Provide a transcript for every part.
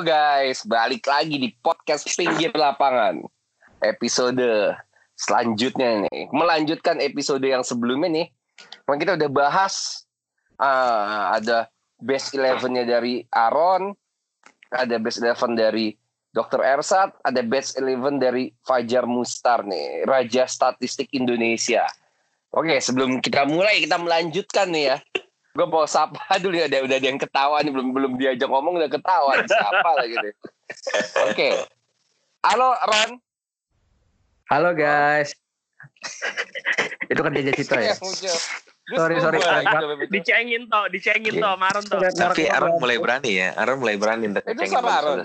Guys, balik lagi di podcast Pinggir Lapangan. Episode selanjutnya nih. Melanjutkan episode yang sebelumnya nih. Kemarin kita udah bahas uh, ada best elevennya dari Aaron, ada best eleven dari Dr. Ersat, ada best eleven dari Fajar Mustar nih, Raja Statistik Indonesia. Oke, sebelum kita mulai, kita melanjutkan nih ya gue mau sapa dulu ya udah udah ada yang ketawa nih belum belum diajak ngomong udah ketawa siapa lagi nih oke. Okay. halo Ron. Halo guys. Itu kan dia Cito ya? Sorry sorry. dicengin toh dicengin toh Maron toh. Tapi Aaron mulai berani ya. Aaron mulai berani untuk itu sama Aaron.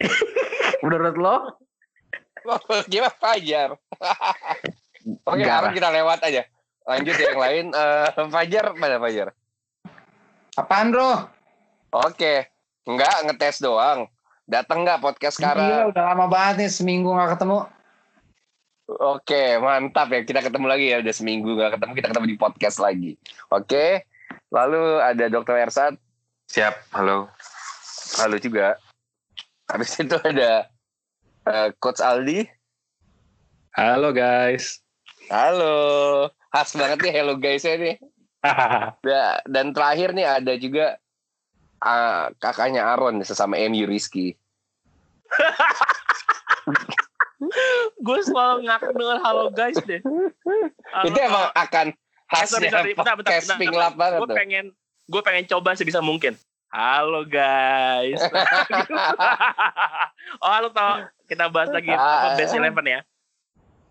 Menurut lo? Gimana Fajar? Oke Aaron kita lewat aja lanjut yang lain uh, Fajar mana Fajar? Apaan bro? Oke enggak ngetes doang. Datang nggak podcast sekarang? iya udah lama banget nih seminggu nggak ketemu. Oke mantap ya kita ketemu lagi ya udah seminggu nggak ketemu kita ketemu di podcast lagi. Oke lalu ada Dokter Ersat. Siap halo. Halo juga. Habis itu ada uh, Coach Aldi. Halo guys. Halo khas banget nih hello guys ini. Dan terakhir nih ada juga uh, kakaknya Aaron sesama MU Rizky. gue selalu ngaku dengan halo guys deh. Halo, Itu emang akan khasnya sorry, sorry. Bentar, bentar, bentar, bentar. banget gue pengen gue pengen coba sebisa mungkin. Halo guys. oh halo tau kita bahas lagi apa best eleven ya.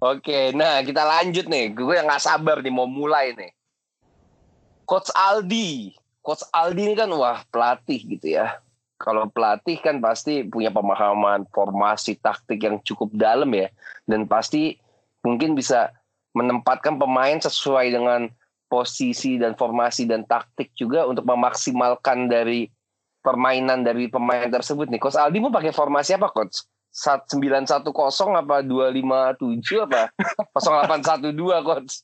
Oke, nah kita lanjut nih. Gue yang gak sabar nih mau mulai nih. Coach Aldi. Coach Aldi ini kan wah pelatih gitu ya. Kalau pelatih kan pasti punya pemahaman formasi taktik yang cukup dalam ya. Dan pasti mungkin bisa menempatkan pemain sesuai dengan posisi dan formasi dan taktik juga untuk memaksimalkan dari permainan dari pemain tersebut nih. Coach Aldi mau pakai formasi apa coach? Sembilan satu kosong apa dua lima tujuh apa? Kosong delapan satu dua coach.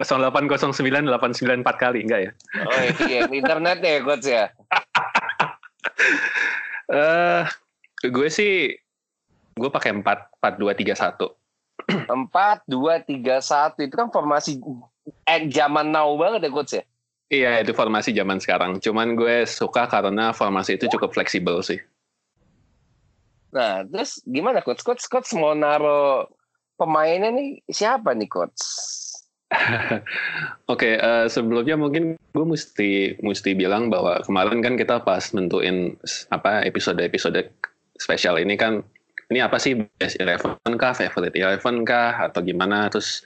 Kosong delapan kosong sembilan delapan sembilan empat kali enggak ya? Oh iya internet ya coach ya? Uh, gue sih gue pakai empat empat dua tiga satu. Empat dua tiga satu itu kan formasi eh, zaman now banget ya coach ya? Iya, itu formasi zaman sekarang. Cuman gue suka karena formasi itu cukup fleksibel sih. Nah, terus gimana coach? Coach, coach mau naro pemainnya nih siapa nih coach? Oke, okay, uh, eh, sebelumnya mungkin gue mesti mesti bilang bahwa kemarin kan kita pas nentuin apa episode-episode spesial ini kan ini apa sih best eleven kah, favorite eleven kah atau gimana? Terus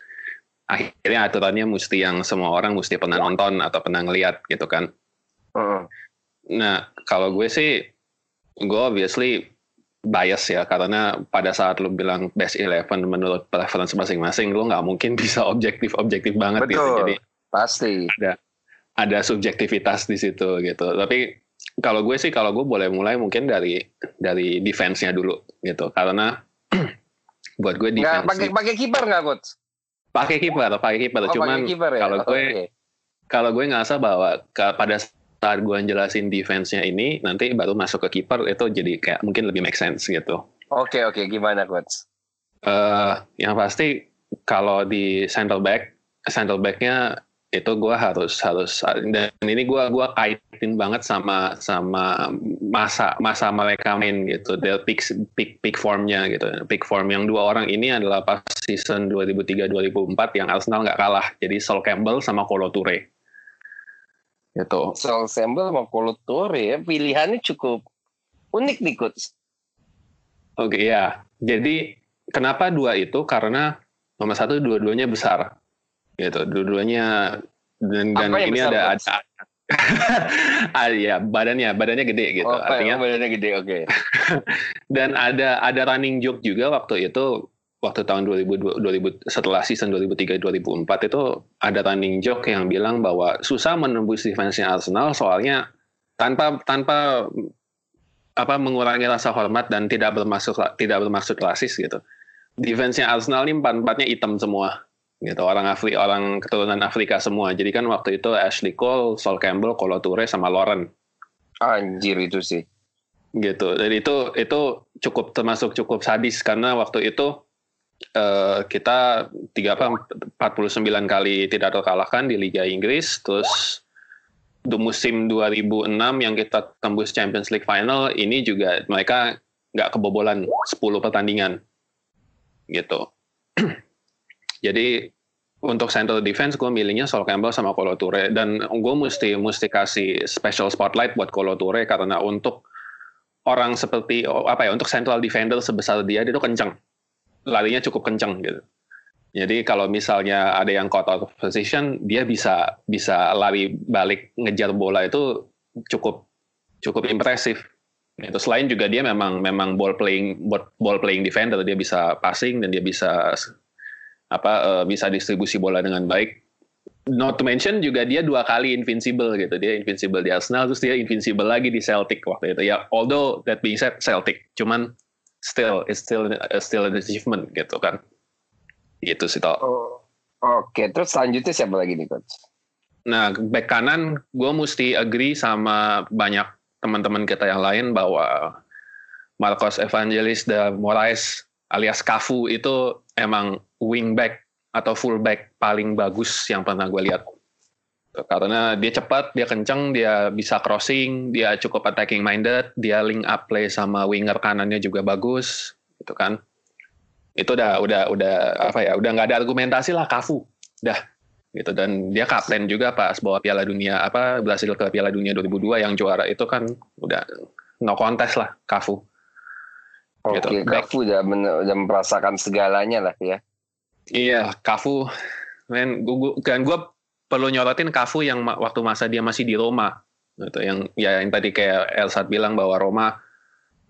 akhirnya aturannya mesti yang semua orang mesti pernah nonton atau pernah ngeliat gitu kan? Uh. Nah, kalau gue sih, gue obviously bias ya karena pada saat lu bilang best eleven menurut preference masing-masing lu nggak mungkin bisa objektif objektif banget gitu. Betul, gitu jadi pasti ada ada subjektivitas di situ gitu tapi kalau gue sih kalau gue boleh mulai mungkin dari dari defense-nya dulu gitu karena buat gue defense pakai pakai kiper nggak coach pakai kiper pakai kiper oh, cuman ya? kalau gue okay. kalau gue ngerasa bahwa pada saat gue jelasin defense-nya ini nanti baru masuk ke kiper itu jadi kayak mungkin lebih make sense gitu. Oke okay, oke okay. gimana coach? Uh, yang pasti kalau di center back center backnya itu gue harus harus dan ini gue gua kaitin banget sama sama masa masa mereka main gitu dia peak peak peak formnya gitu peak form yang dua orang ini adalah pas season 2003 2004 yang Arsenal nggak kalah jadi Sol Campbell sama Kolo Toure Gitu. Sol Sembel sama Kolo ya pilihannya cukup unik nih coach. Oke okay, ya. Jadi kenapa dua itu? Karena nomor satu dua-duanya besar, gitu. Dua-duanya dan, dan ini besar, ada coach? ada ah ya badannya badannya gede gitu oh, artinya badannya gede oke okay. dan ada ada running joke juga waktu itu waktu tahun 2000, 2000 setelah season 2003 2004 itu ada running joke yang bilang bahwa susah menembus defense Arsenal soalnya tanpa tanpa apa mengurangi rasa hormat dan tidak bermaksud tidak bermaksud rasis gitu. Defense-nya Arsenal ini empat-empatnya hitam semua gitu orang Afrika orang keturunan Afrika semua. Jadi kan waktu itu Ashley Cole, Sol Campbell, Kolo Toure sama Lauren. Anjir itu sih. gitu. Jadi itu itu cukup termasuk cukup sadis karena waktu itu eh, kita tiga apa 49 kali tidak terkalahkan di Liga Inggris, terus di musim 2006 yang kita tembus Champions League final ini juga mereka nggak kebobolan 10 pertandingan gitu. Jadi untuk central defense gue milihnya Sol Campbell sama Kolo Toure dan gue mesti mesti kasih special spotlight buat Kolo Toure karena untuk orang seperti apa ya untuk central defender sebesar dia dia tuh kenceng larinya cukup kenceng gitu jadi kalau misalnya ada yang caught out of position dia bisa bisa lari balik ngejar bola itu cukup cukup impresif itu selain juga dia memang memang ball playing ball playing defender dia bisa passing dan dia bisa apa uh, bisa distribusi bola dengan baik. Not to mention juga dia dua kali invincible gitu. Dia invincible di Arsenal terus dia invincible lagi di Celtic waktu itu. Ya although that being said Celtic, cuman still it's still uh, still an achievement gitu kan. Gitu sih toh. Oh, Oke, terus selanjutnya siapa lagi nih coach? Nah, back kanan gue mesti agree sama banyak teman-teman kita yang lain bahwa Marcos Evangelis de Moraes alias Cafu itu emang wingback atau fullback paling bagus yang pernah gue lihat. Karena dia cepat, dia kenceng, dia bisa crossing, dia cukup attacking minded, dia link up play sama winger kanannya juga bagus, gitu kan. Itu udah udah udah apa ya, udah nggak ada argumentasi lah Kafu. Dah gitu dan dia kapten juga pas bawa Piala Dunia apa berhasil ke Piala Dunia 2002 yang juara itu kan udah no contest lah Kafu. Oke, gitu. Kafu udah, udah merasakan segalanya lah ya. Iya, Kafu, men, gua, kan gue perlu nyorotin Kafu yang waktu masa dia masih di Roma, gitu. Yang ya yang tadi kayak Elsat bilang bahwa Roma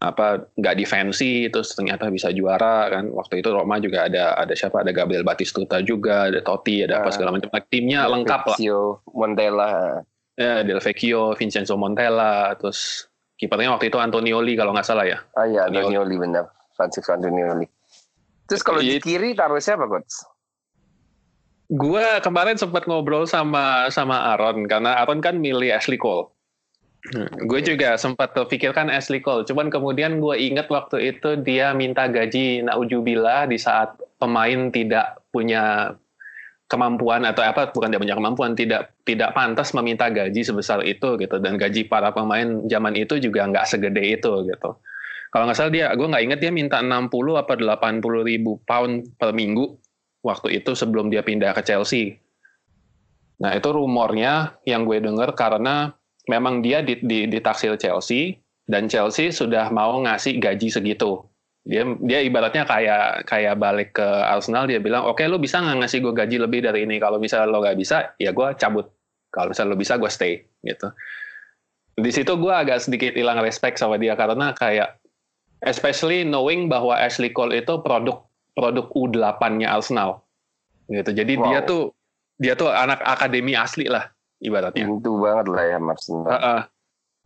apa nggak defensi terus ternyata bisa juara kan. Waktu itu Roma juga ada ada siapa? Ada Gabriel Batistuta juga ada Totti ada apa ah. segala macam. Timnya Del lengkap Vecchio, lah Montella. Ya Del Vecchio Vincenzo Montella terus kipernya waktu itu Antonioli kalau nggak salah ya. Ah iya Antonioli. Benar. Francisco Antonioli. Terus kalau di kiri taruh siapa coach? Gue kemarin sempat ngobrol sama sama Aaron karena Aaron kan milih Ashley Cole. Hmm, gue juga sempat terpikirkan Ashley Cole, cuman kemudian gue inget waktu itu dia minta gaji naujubila di saat pemain tidak punya kemampuan atau apa bukan tidak punya kemampuan tidak tidak pantas meminta gaji sebesar itu gitu. Dan gaji para pemain zaman itu juga nggak segede itu gitu. Kalau nggak salah dia gue nggak inget dia minta 60 apa 80 ribu pound per minggu waktu itu sebelum dia pindah ke Chelsea. Nah itu rumornya yang gue denger karena memang dia ditaksir Chelsea dan Chelsea sudah mau ngasih gaji segitu. Dia dia ibaratnya kayak kayak balik ke Arsenal dia bilang oke okay, lo bisa nggak ngasih gue gaji lebih dari ini? Kalau misalnya lo nggak bisa ya gue cabut. Kalau misalnya lo bisa gue stay gitu. Di situ gue agak sedikit hilang respect sama dia karena kayak especially knowing bahwa Ashley Cole itu produk produk U8-nya Arsenal. Gitu. Jadi wow. dia tuh dia tuh anak akademi asli lah ibaratnya. Itu banget lah ya Arsenal. Uh -uh.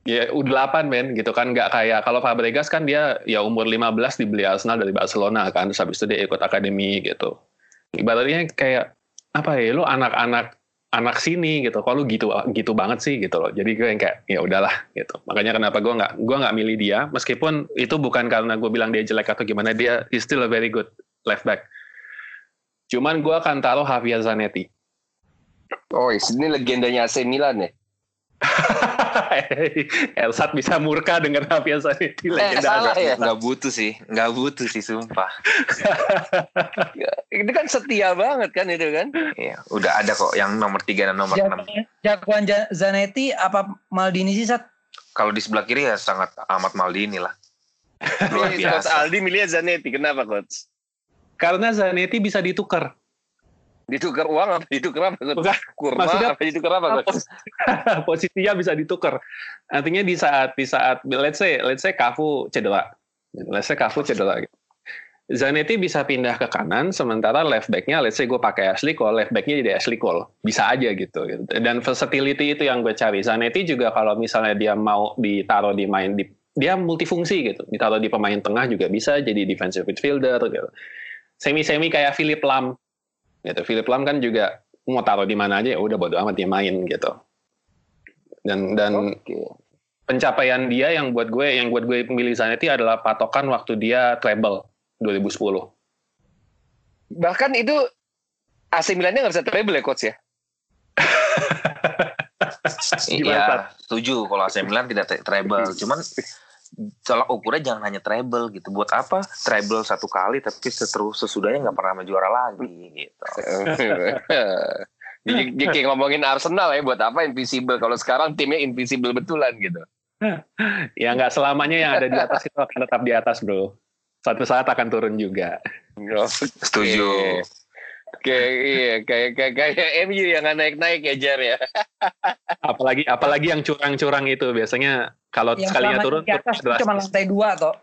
Ya U8 men gitu kan nggak kayak kalau Fabregas kan dia ya umur 15 dibeli Arsenal dari Barcelona kan terus habis itu dia ikut akademi gitu. Ibaratnya kayak apa ya lu anak-anak anak sini gitu kalau gitu gitu banget sih gitu loh jadi gue yang kayak ya udahlah gitu makanya kenapa gue nggak gue nggak milih dia meskipun itu bukan karena gue bilang dia jelek atau gimana dia still a very good left back. Cuman gue akan taruh Javier Zanetti. Oh ini legendanya AC Milan ya? Elsat bisa murka dengan Javier Zanetti eh, legenda salah ya? nggak butuh sih nggak butuh sih sumpah. Itu kan setia banget kan itu kan? Iya udah ada kok yang nomor tiga dan nomor enam. Jagoan Zanetti apa Maldini sih Sat? kalau di sebelah kiri ya sangat amat Maldini lah. Luar biasa. Aldi milih Zanetti. Kenapa coach karena Zanetti bisa ditukar ditukar uang apa ditukar apa? Bukan, Kurma maksudnya, apa ditukar apa? posisinya bisa ditukar. Artinya di saat di saat let's say let's say Kafu cedera. Let's say Kafu cedera gitu. Zanetti bisa pindah ke kanan, sementara left backnya, let's say gue pakai Ashley Cole, left backnya jadi Ashley Cole, bisa aja gitu. gitu. Dan versatility itu yang gue cari. Zanetti juga kalau misalnya dia mau ditaruh di main di dia multifungsi gitu, ditaruh di pemain tengah juga bisa jadi defensive midfielder gitu. Semi-semi kayak Philip Lam gitu Philip Lam kan juga mau taruh di mana aja ya udah bodo amat dia main gitu dan dan okay. pencapaian dia yang buat gue yang buat gue memilih Zanetti adalah patokan waktu dia treble 2010. Bahkan itu AC Milannya nggak bisa treble ya coach ya? Gimana? Iya, setuju kalau AC Milan tidak treble. Cuman tolak ukurnya jangan hanya treble gitu. Buat apa treble satu kali tapi seterus sesudahnya nggak pernah juara lagi gitu. Jadi jadi kayak ngomongin Arsenal ya buat apa invisible kalau sekarang timnya invisible betulan gitu. Ya nggak selamanya yang ada di atas itu akan tetap di atas bro. Suatu saat akan turun juga. Setuju. Kayak iya kayak kayak kayak MU yang nggak naik-naik ya Jar ya. Apalagi apalagi yang curang-curang itu biasanya kalau Yang sekalinya turun di atas cuma lantai dua toh.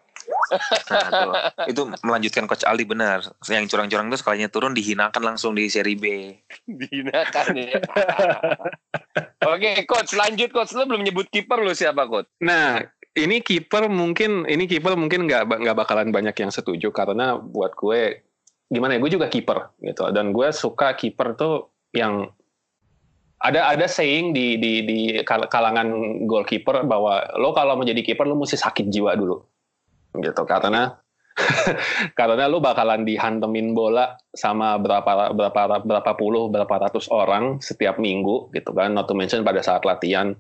Nah, tuh. itu melanjutkan coach Ali benar. Yang curang-curang itu sekalinya turun dihinakan langsung di seri B. Dihinakan ya. Oke, coach lanjut coach lu belum nyebut kiper lu siapa coach? Nah, ini kiper mungkin ini kiper mungkin nggak nggak bakalan banyak yang setuju karena buat gue gimana ya gue juga kiper gitu. Dan gue suka kiper tuh yang ada ada saying di di di kal- kalangan goalkeeper bahwa lo kalau mau jadi kiper lo mesti sakit jiwa dulu. Gitu karena karena lo bakalan dihantemin bola sama berapa berapa berapa puluh berapa ratus orang setiap minggu gitu kan. Not to mention pada saat latihan.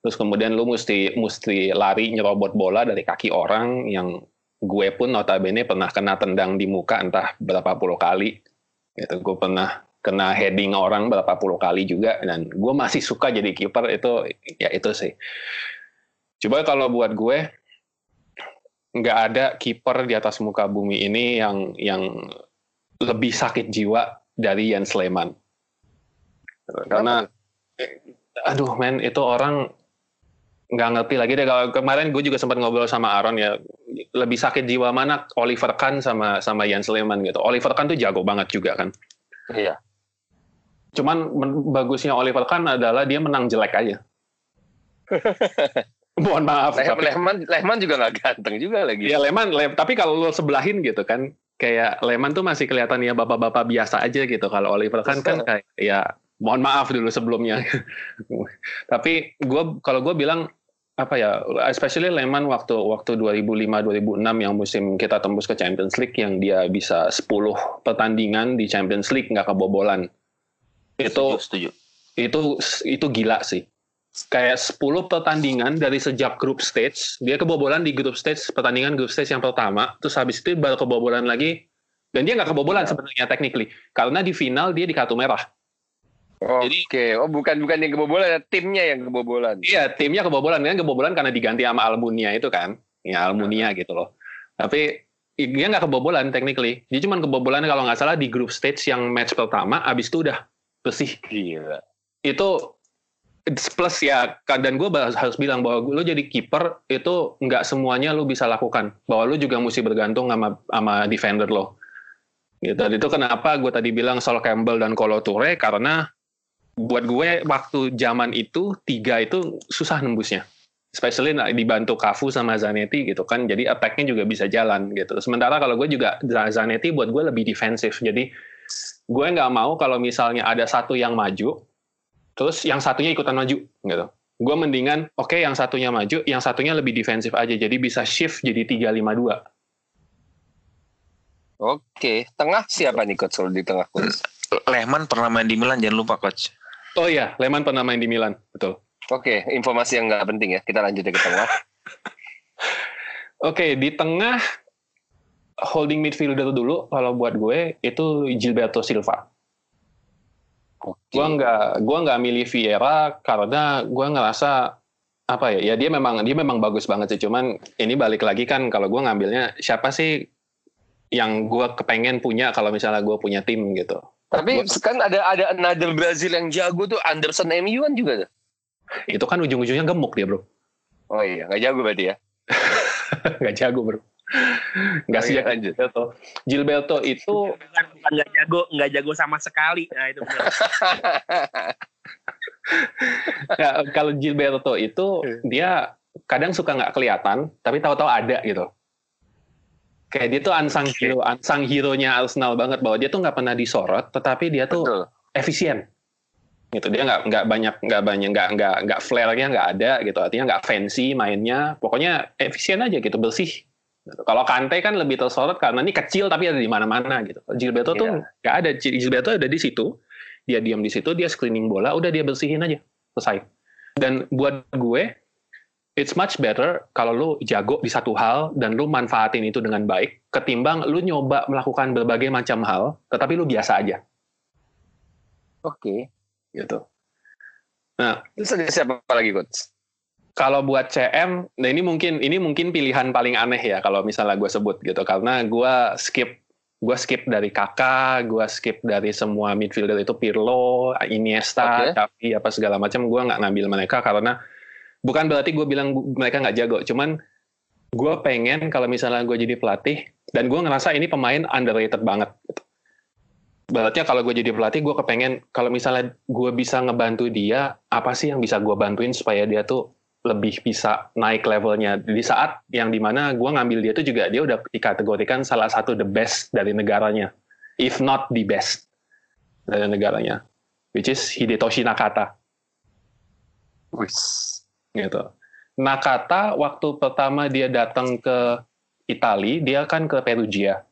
Terus kemudian lu mesti mesti lari nyerobot bola dari kaki orang yang gue pun notabene pernah kena tendang di muka entah berapa puluh kali. Gitu gue pernah kena heading orang berapa puluh kali juga. Dan gue masih suka jadi kiper itu ya itu sih. Coba kalau buat gue nggak ada kiper di atas muka bumi ini yang yang lebih sakit jiwa dari Jens Lehmann karena aduh men itu orang nggak ngerti lagi deh. Kalau kemarin gue juga sempat ngobrol sama Aaron ya lebih sakit jiwa mana? Oliver Kahn sama sama Jens Lehmann gitu. Oliver Kahn tuh jago banget juga kan. Iya. cuman bagusnya Oliver Kahn adalah dia menang jelek aja. Mohon maaf Leh- tapi Lehman Lehman juga nggak ganteng juga lagi. ya Lehmann Le- tapi kalau lo sebelahin gitu kan kayak Lehmann tuh masih kelihatan ya bapak-bapak biasa aja gitu. Kalau Oliver Kahn kan kayak ya mohon maaf dulu sebelumnya. Tapi gue kalau gue bilang apa ya especially Lehmann waktu waktu 2005 2006 yang musim kita tembus ke Champions League yang dia bisa 10 pertandingan di Champions League nggak kebobolan. Itu setuju. itu itu gila sih. Kayak 10 pertandingan dari sejak group stage dia kebobolan di group stage pertandingan group stage yang pertama terus habis itu baru kebobolan lagi. Dan dia nggak kebobolan sebenarnya technically karena di final dia di kartu merah Oke, oh bukan bukan yang kebobolan, ya, timnya yang kebobolan. iya timnya kebobolan. Kan kebobolan karena diganti sama Almunia itu kan. Ya Almunia gitu loh. Tapi dia nggak kebobolan technically. Dia cuma kebobolan kalau nggak salah di group stage yang match pertama abis itu udah bersih. Gila. itu plus ya. Dan gue harus bilang bahwa lo jadi kiper itu nggak semuanya lo bisa lakukan. Bahwa lo juga mesti bergantung sama sama defender lo. Gitu. Dan itu kenapa gue tadi bilang Sol Campbell dan Kolo Toure karena buat gue waktu zaman itu tiga itu susah nembusnya. Especially nah, dibantu Cafu sama Zanetti gitu kan jadi attack-nya juga bisa jalan gitu. Sementara kalau gue juga Zanetti buat gue lebih defensif jadi gue nggak mau kalau misalnya ada satu yang maju terus yang satunya ikutan maju gitu. Gue mendingan oke yang satunya maju yang satunya lebih defensif aja. Jadi bisa shift jadi 352 Oke, tengah siapa nih coach kalau di tengah coach? Lehman pernah main di Milan jangan lupa coach. Oh iya Lehmann pernah main di Milan betul Oke, informasi yang nggak penting ya. Kita lanjut ya ke tengah. Oke, di tengah holding midfielder dulu kalau buat gue itu Gilberto Silva. Gua nggak gua nggak milih Vieira karena gua ngerasa apa ya? Ya dia memang dia memang bagus banget sih. Cuman ini balik lagi kan kalau gua ngambilnya siapa sih yang gua kepengen punya kalau misalnya gua punya tim gitu. Tapi kan ada ada another Brazil yang jago tuh Anderson MU kan juga tuh. Itu kan ujung-ujungnya gemuk dia bro. Oh iya, nggak jago berarti ya. nggak jago bro. Nggak Oh sih iya, lanjut. Gilberto. Gilberto itu bukan bukan nggak jago nggak jago sama sekali nah itu benar. ya, kalau Gilberto itu dia kadang suka nggak kelihatan tapi tahu-tahu ada gitu kayak dia tuh unsung hero unsung hero-nya Arsenal banget bahwa dia tuh nggak pernah disorot tetapi dia tuh Betul. efisien. Gitu dia nggak nggak banyak nggak banyak nggak nggak nggak flare-nya nggak ada gitu. Artinya nggak fancy mainnya. Pokoknya efisien aja gitu bersih. Gitu. kalau Kante kan lebih tersorot karena ini kecil tapi ada di mana-mana gitu. Gilberto tuh Iya. nggak ada. Gilberto ada di situ. Dia diam di situ dia screening bola udah dia bersihin aja. Selesai. Dan buat gue it's much better kalau lu jago di satu hal dan lu manfaatin itu dengan baik ketimbang lu nyoba melakukan berbagai macam hal tetapi lu biasa aja Oke. gitu Terus ada siapa lagi coach? kalau buat CM, nah ini mungkin ini mungkin pilihan paling aneh ya kalau misalnya gue sebut gitu karena gue skip gue skip dari Kakak, gue skip dari semua midfielder itu Pirlo, Iniesta, Oke. Xavi apa segala macam gue nggak ngambil mereka karena bukan berarti gue bilang mereka nggak jago, cuman gue pengen kalau misalnya gue jadi pelatih dan gue ngerasa ini pemain underrated banget. Gitu. Berarti kalau gue jadi pelatih gue kepengen kalau misalnya gue bisa ngebantu dia apa sih yang bisa gue bantuin supaya dia tuh lebih bisa naik levelnya di saat yang di mana gue ngambil dia tuh juga dia udah dikategorikan salah satu the best dari negaranya if not the best dari negaranya which is Hidetoshi Nakata. Gitu. Nakata waktu pertama dia datang ke Itali dia kan ke Perugia.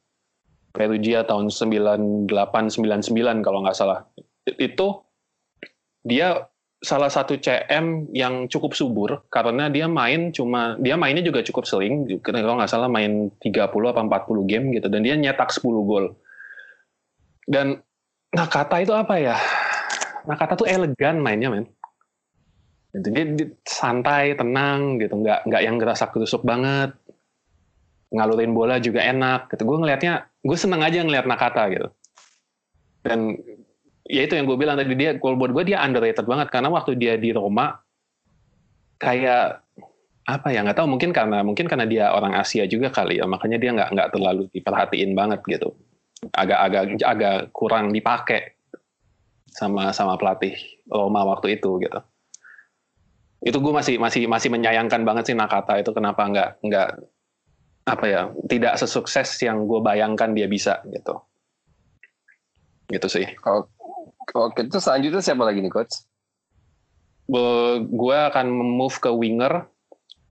Perugia tahun 9899 kalau nggak salah. Itu dia salah satu CM yang cukup subur karena dia main cuma dia mainnya juga cukup sering kalau nggak salah main 30 apa 40 game gitu dan dia nyetak 10 gol. Dan Nakata itu apa ya? Nakata tuh elegan mainnya men gitu. dia, santai tenang gitu. Nggak nggak yang gerasa kerusuk banget. Ngalurin bola juga enak gitu. Gue ngelihatnya gue seneng aja ngelihat Nakata gitu. Dan ya itu yang gue bilang tadi dia kalau buat gue dia underrated banget. Karena waktu dia di Roma kayak apa ya nggak tahu mungkin karena mungkin karena dia orang Asia juga kali ya. Makanya dia nggak nggak terlalu diperhatiin banget gitu. Agak-agak agak kurang dipakai sama sama pelatih Roma waktu itu gitu itu gue masih masih masih menyayangkan banget sih Nakata itu kenapa nggak nggak apa ya tidak sesukses yang gue bayangkan dia bisa gitu. Gitu sih. Oke, terus selanjutnya siapa lagi nih coach? gue akan move ke winger.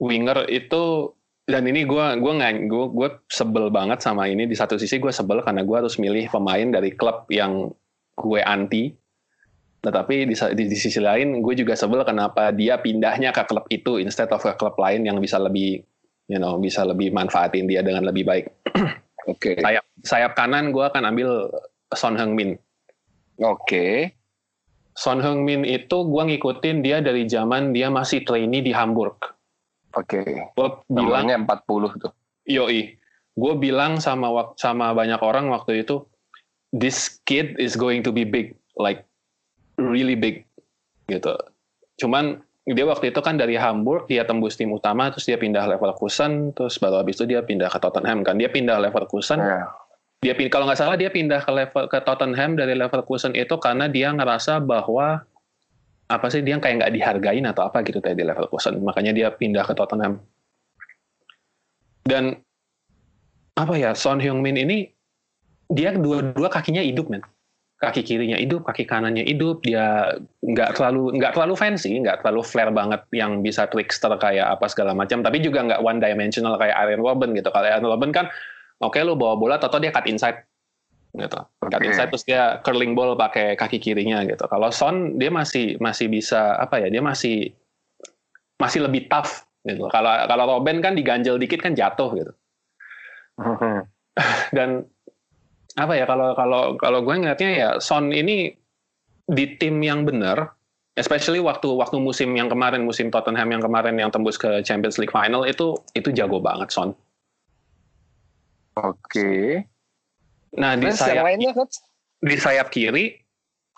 Winger itu dan ini gue gue nggak gue gue sebel banget sama ini. Di satu sisi gue sebel karena gue harus milih pemain dari klub yang gue anti tetapi di, di, di sisi lain gue juga sebel kenapa dia pindahnya ke klub itu instead of ke klub lain yang bisa lebih you know bisa lebih manfaatin dia dengan lebih baik Oke. sayap sayap kanan gue akan ambil Son Heung-min Oke. Son Heung-min itu gue ngikutin dia dari zaman dia masih trainee di Hamburg Oke. gue bilang Namanya 40 tuh. Yoi, gue bilang sama sama banyak orang waktu itu, this kid is going to be big, like really big, gitu. Cuman dia waktu itu kan dari Hamburg, dia tembus tim utama, terus dia pindah Leverkusen, terus baru habis itu dia pindah ke Tottenham kan. Dia pindah Leverkusen, Ya. dia kalau nggak salah dia pindah ke level ke Tottenham dari Leverkusen itu karena dia ngerasa bahwa apa sih dia kayak nggak dihargain atau apa gitu tadi di Leverkusen makanya dia pindah ke Tottenham dan apa ya Son Heung-min ini dia dua-dua kakinya hidup men kaki kirinya hidup kaki kanannya hidup dia nggak terlalu nggak terlalu fancy nggak terlalu flare banget yang bisa trickster kayak apa segala macam. Tapi juga nggak one dimensional kayak Aaron Robben gitu. Kalau Aaron Robben kan oke lu bawa bola atau dia cut inside gitu. Cut Oke. inside terus dia curling ball pakai kaki kirinya gitu. Kalau Son dia masih masih bisa apa ya dia masih masih lebih tough gitu. Kalau kalau Robben kan diganjel dikit kan jatuh gitu. Dan apa ya kalau kalau kalau gue ngeliatnya ya Son ini di tim yang benar especially waktu waktu musim yang kemarin musim Tottenham yang kemarin yang tembus ke Champions League final itu itu jago banget Son. Oke. Nah di Terus sayap lainnya di sayap kiri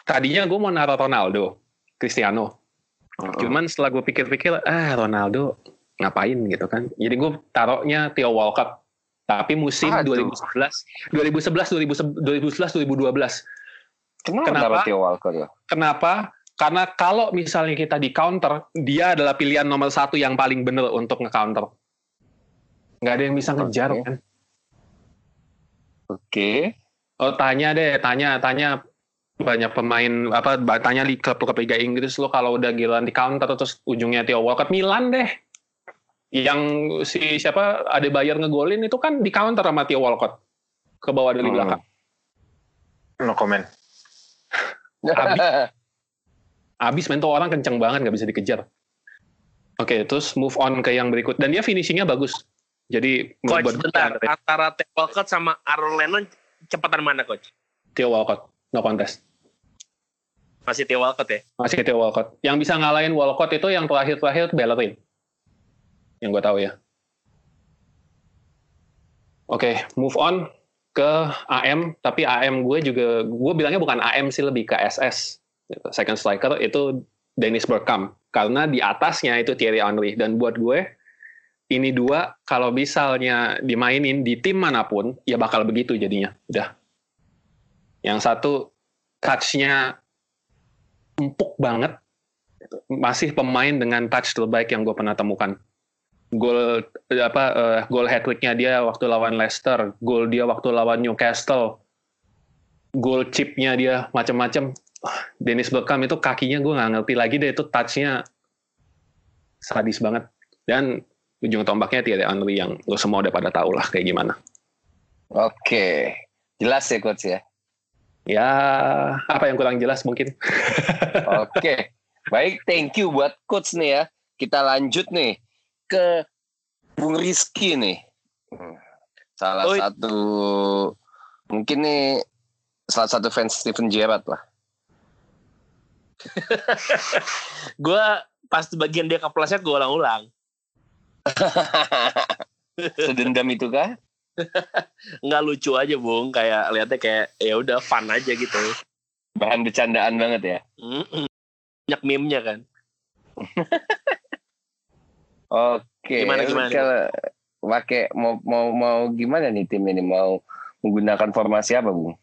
tadinya gue mau naruh Ronaldo, Cristiano. Cuman setelah gue pikir-pikir, ah Ronaldo ngapain gitu kan. Jadi gue taruhnya Theo Walcott. Tapi musim Aduh. 2011, 2011, 2011, 2012 Kenapa, Kenapa? Theo Walcott ya? Kenapa? Karena kalau misalnya kita di counter, dia adalah pilihan nomor satu yang paling benar untuk nge-counter. Nggak ada yang bisa ngejar Oke. kan. Oke. Oh tanya deh, tanya, tanya banyak pemain apa tanya di klub-klub Liga Inggris lo kalau udah gila di counter terus ujungnya Theo Walcott Milan deh yang si siapa ada bayar ngegolin itu kan di counter sama Theo Walcott. Ke bawah dari Hmm. belakang. No comment. abis. Men tuh orang kenceng banget nggak bisa dikejar. Oke terus move on ke yang berikut. Dan dia finishingnya bagus. Jadi Coach, buat- bentar. Antara Theo Walcott sama Aaron Lennon, cepatan mana, Coach? Theo Walcott. No contest. Masih Theo Walcott ya? masih Theo Walcott. Yang bisa ngalahin Walcott itu yang terakhir-terakhir Bellerin yang gue tahu ya. Oke move on ke AM tapi AM gue juga gue bilangnya bukan AM sih lebih ke SS second striker itu Dennis Bergkamp. Karena di atasnya itu Thierry Henry. Dan buat gue ini dua kalau misalnya dimainin di tim mana pun ya bakal begitu jadinya. Udah. Yang satu touch-nya empuk banget. Masih pemain dengan touch terbaik yang gue pernah temukan gol eh, apa eh, gol hat tricknya dia waktu lawan Leicester gol dia waktu lawan Newcastle gol chipnya dia macam-macam Dennis Bergkamp itu kakinya gue nggak ngerti lagi deh itu touchnya sadis banget. Dan ujung tombaknya Thierry Henry yang lo semua udah pada tahu lah kayak gimana. Oke, jelas ya coach ya. ya apa yang kurang jelas mungkin. Oke, baik, thank you buat coach nih ya. Kita lanjut nih ke Bung Rizky nih. Hmm, Salah Oi. satu mungkin nih salah satu fans Steven Gerrard lah. Gue pas bagian dia kepleset gue ulang-ulang. Sedendam itu kah? Nggak lucu aja, Bung. Kayak lihatnya kayak ya udah fun aja gitu. Bahan bercandaan banget ya. Banyak meme-nya kan. Oke. Gimana, gimana? Kalau pakai mau mau mau gimana nih tim ini mau menggunakan formasi apa, Bung?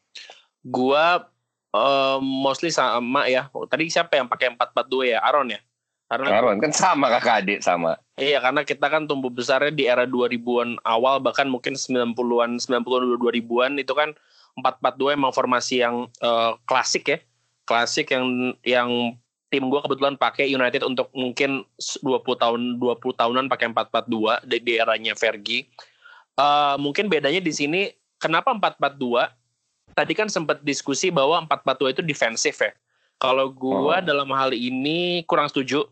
Gua eh, mostly sama ya. Tadi siapa yang pakai 442 ya? Aaron ya? Karena Aaron kan sama kakak adik sama. Iya, karena kita kan tumbuh besarnya di era 2000-an awal bahkan mungkin 90-an, 90-an 2000-an itu kan 442 emang formasi yang eh, klasik ya. Klasik yang yang tim gua kebetulan pakai United untuk mungkin 20 tahun 20 tahunan pakai 442 di, di eranya Fergie. Eh, mungkin bedanya di sini kenapa 442? Tadi kan sempat diskusi bahwa 442 itu defensif ya. Kalau gua Oh. dalam hal ini kurang setuju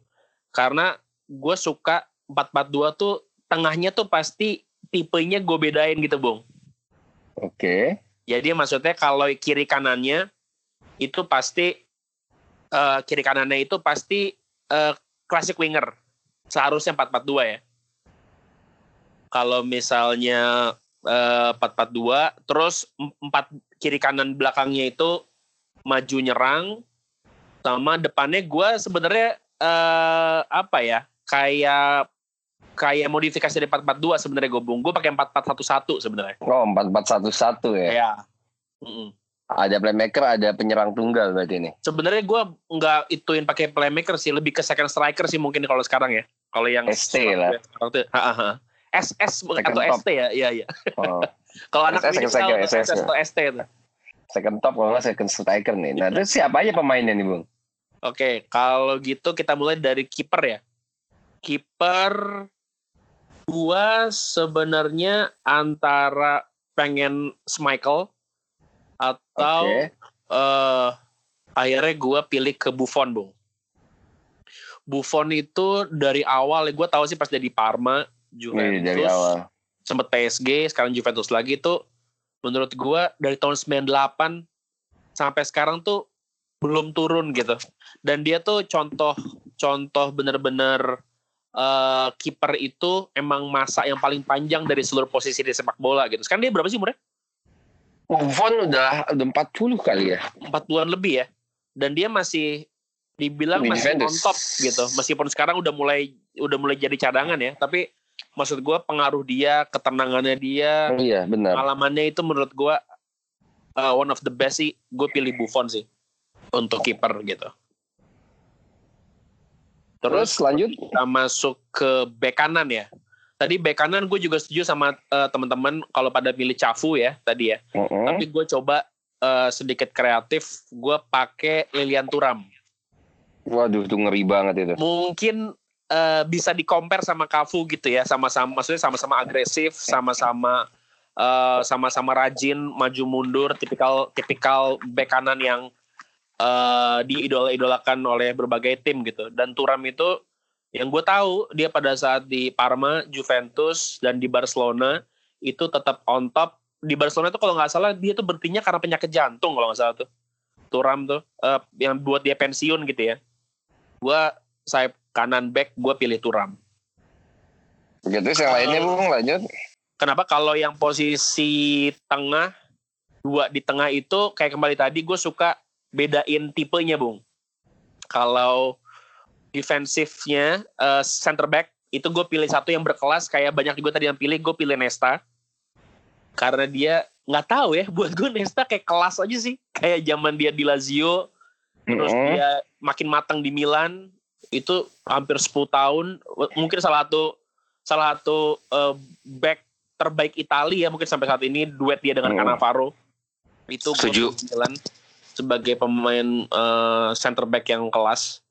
karena gue suka 442 tuh tengahnya tuh pasti tipenya gue bedain gitu, Bung. Oke. Jadi maksudnya kalau kiri kanannya itu pasti eh, kiri kanannya itu pasti eh, classic winger. Seharusnya 442 ya. Kalau misalnya eh, 442 terus em- empat kiri kanan belakangnya itu maju nyerang sama depannya gue sebenarnya eh apa ya? Kayak kayak modifikasi dari 442 sebenarnya gue bung. Gue pakai 4411 sebenarnya. Oh, 4411 ya. Ya. Mm-mm. Ada playmaker, ada penyerang tunggal berarti ini. Sebenarnya gue nggak ituin pakai playmaker sih, lebih ke second striker sih mungkin kalau sekarang ya. Kalau yang ST lah. Sekarang tuh, ha, ha. SS Second atau top. ST ya, iya iya. Oh, Kalau anak SS, ini second striker, SS atau ST itu. second top kalau nggak second striker nih. Nah, terus siapa aja pemainnya nih, Bung? Oke, kalau gitu kita mulai dari kiper ya. Kiper gua sebenarnya antara pengen Schmeichel atau Oke. eh akhirnya gue pilih ke Buffon, Bung. Buffon itu dari awal, gue tahu sih pas jadi Parma, Nih, Juventus, dari awal. sempet PSG, sekarang Juventus lagi tuh, menurut gue dari tahun 98 sampai sekarang tuh belum turun gitu. Dan dia tuh contoh, contoh bener-bener eh, kiper itu emang masa yang paling panjang dari seluruh posisi di sepak bola gitu. Sekarang dia berapa sih umurnya? Buffon udah udah 40 kali ya. 40-an lebih ya. Dan dia masih dibilang Di masih on top gitu. Meskipun sekarang udah mulai udah mulai jadi cadangan ya, tapi maksud gua pengaruh dia, ketenangannya dia, Oh iya, benar. pengalamannya itu menurut gua uh, one of the best sih. Gue pilih Buffon sih untuk kiper gitu. Terus lanjut. kita masuk ke bek kanan ya. Tadi bek kanan gue juga setuju sama uh, teman-teman kalau pada milih Cafu ya tadi ya. Heeh. Tapi gue coba eh, sedikit kreatif, gue pakai Lilian Turam. Waduh, tuh ngeri banget itu. Mungkin eh, bisa di compare sama Cafu gitu ya, sama-sama maksudnya sama-sama agresif, sama-sama eh, sama-sama rajin, maju mundur, tipikal tipikal bek kanan yang eh, diidol-idolakan oleh berbagai tim gitu. Dan Turam itu yang gue tahu dia pada saat di Parma, Juventus dan di Barcelona itu tetap on top. Di Barcelona itu kalau nggak salah dia tuh berhentinya karena penyakit jantung kalau nggak salah tuh. Turam tuh eh, yang buat dia pensiun gitu ya. Gue sayap kanan back gue pilih Turam. Gitu yang lainnya Bung lanjut. Kenapa kalau yang posisi tengah dua di tengah itu kayak kembali tadi gue suka bedain tipenya bung. Kalau defensifnya eh, center back itu gue pilih satu yang berkelas kayak banyak juga tadi yang pilih gue pilih Nesta karena dia nggak tahu ya buat gue Nesta kayak kelas aja sih kayak zaman dia di Lazio terus Mm-mm. dia makin matang di Milan itu hampir 10 tahun mungkin salah satu salah satu eh, back terbaik Italia ya mungkin sampai saat ini duet dia dengan Mm. Cannavaro itu Setuju. Milan sebagai pemain eh, center back yang kelas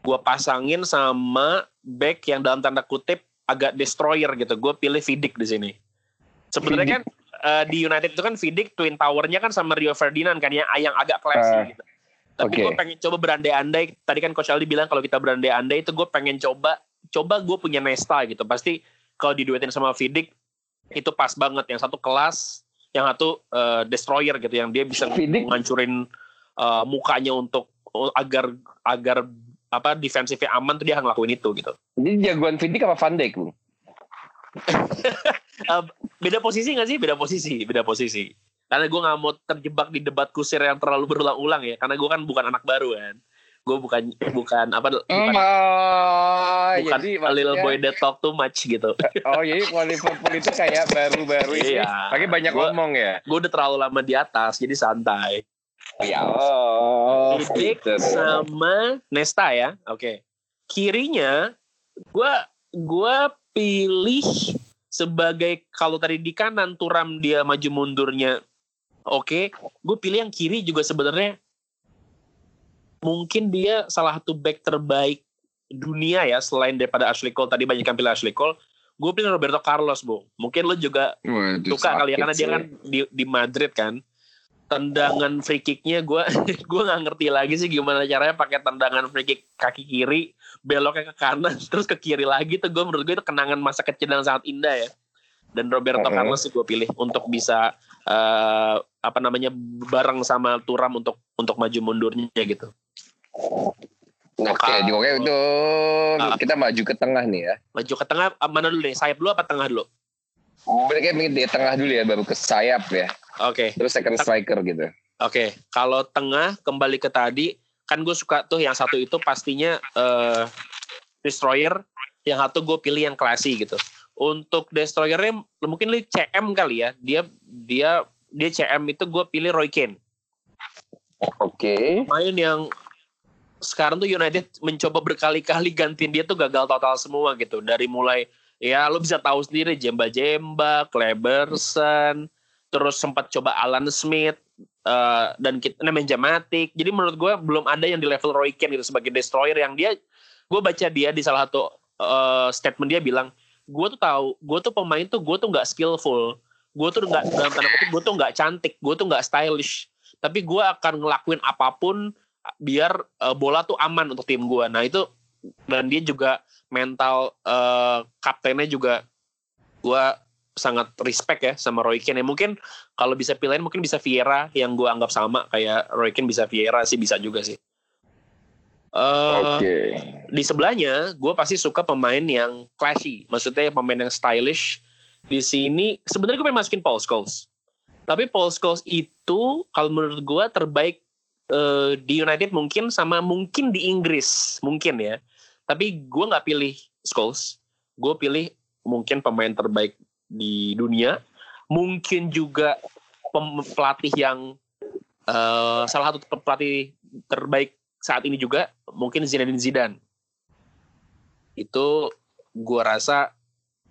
gue pasangin sama back yang dalam tanda kutip agak destroyer gitu. Gue pilih Vidic di sini. Sebenarnya kan eh, di United itu kan Vidic twin towernya kan sama Rio Ferdinand kan yang, yang agak classy Ah, gitu. Tapi oke. gue pengen coba berandai-andai tadi kan Coach Aldi bilang kalau kita berandai-andai itu gue pengen coba coba gue punya Nesta gitu. Pasti kalau diduetin sama Vidic itu pas banget. Yang satu kelas yang satu eh, destroyer gitu yang dia bisa Vidic- ngancurin eh, mukanya untuk agar agar apa defensifnya aman tuh dia akan ngelakuin itu gitu Jadi jagoan Vidic apa Van Dijk, Bung? Eh, beda posisi nggak sih beda posisi beda posisi karena gue nggak mau terjebak di debat kusir yang terlalu berulang-ulang ya karena gue kan bukan anak baru kan gue bukan bukan apa bukan, Oh, bukan jadi a little maksudnya- boy that talk too much gitu Oh, jadi kalau Liverpool itu kayak baru-baru ini. Iya. Pakai banyak Gua- ngomong ya. gue udah terlalu lama di atas jadi santai Ya. Vidic gitu. sama Nesta ya oke kirinya gue gua pilih sebagai kalau tadi di kanan Turam dia maju mundurnya oke gue pilih yang kiri juga sebenarnya mungkin dia salah satu back terbaik dunia ya selain daripada Ashley Cole tadi banyak yang pilih Ashley Cole gue pilih Roberto Carlos bu mungkin lo juga Waduh, suka kali ya karena dia sih. kan di, di Madrid kan tendangan free kicknya gue gue nggak ngerti lagi sih gimana caranya pakai tendangan free kick kaki kiri beloknya ke kanan terus ke kiri lagi tuh gue menurut gue itu kenangan masa kecil yang sangat indah ya dan Roberto Mm-mm. Carlos sih gue pilih untuk bisa eh, apa namanya bareng sama Turam untuk untuk maju mundurnya gitu Oke, oke itu Ah. kita maju ke tengah nih ya. maju ke tengah ah, mana dulu nih sayap dulu apa tengah dulu Mereka di tengah dulu ya, baru ke sayap ya. oke Terus second striker gitu. Oke, kalau tengah kembali ke tadi, kan gue suka tuh yang satu itu pastinya eh destroyer, yang satu gue pilih yang classy gitu. Untuk destroyernya mungkin li CM kali ya, dia dia dia CM itu gue pilih Roy Keane, Oke. main yang sekarang tuh United mencoba berkali-kali gantiin dia tuh gagal total semua gitu. Dari mulai ya lo bisa tahu sendiri Jemba Jemba, Kleberson, terus sempat coba Alan Smith eh, dan kita namanya Jamatik. Jadi menurut gue belum ada yang di level Roy Keane gitu sebagai destroyer yang dia gue baca dia di salah satu eh, statement dia bilang gue tuh tahu gue tuh pemain tuh gue tuh nggak skillful. Gue tuh nggak dalam tanda kutip gue tuh nggak cantik gue tuh nggak stylish. Tapi gue akan ngelakuin apa pun biar eh, bola tuh aman untuk tim gue nah itu dan dia juga mental eh, kaptennya juga gue sangat respect ya sama Roy Keane. Ya mungkin kalau bisa pilihin mungkin bisa Vieira yang gue anggap sama. Kayak Roy Keane bisa Vieira sih bisa juga sih. Eh, Oke. di sebelahnya gue pasti suka pemain yang classy. Maksudnya pemain yang stylish. Di sini sebenarnya gue pengen masukin Paul Scholes. Tapi Paul Scholes itu kalau menurut gue terbaik eh, di United mungkin sama mungkin di Inggris. Mungkin ya tapi gue nggak pilih Scholes gue pilih mungkin pemain terbaik di dunia mungkin juga pelatih yang eh, salah satu pelatih terbaik saat ini juga mungkin Zinedine Zidane. Itu gua rasa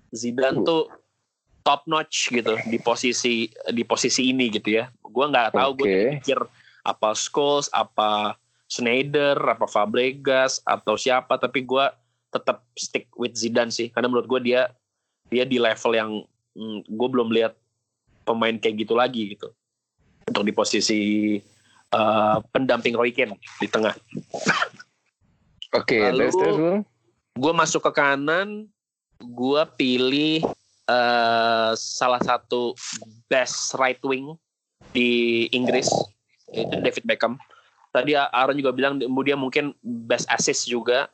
Zidane tuh top notch gitu di posisi di posisi ini gitu ya. Gue nggak tahu gue Oke. pikir apa Scholes, apa Schneider, apa Fabregas atau siapa, tapi gue tetap stick with Zidane sih, karena menurut gue dia dia di level yang gue belum lihat pemain kayak gitu lagi gitu untuk di posisi eh, pendamping Roy Keane di tengah. Oke, Lalu- terus Bung. gue masuk ke kanan, gue pilih eh, salah satu best right wing di Inggris, itu David Beckham. Tadi Aaron juga bilang dia mungkin best assist juga.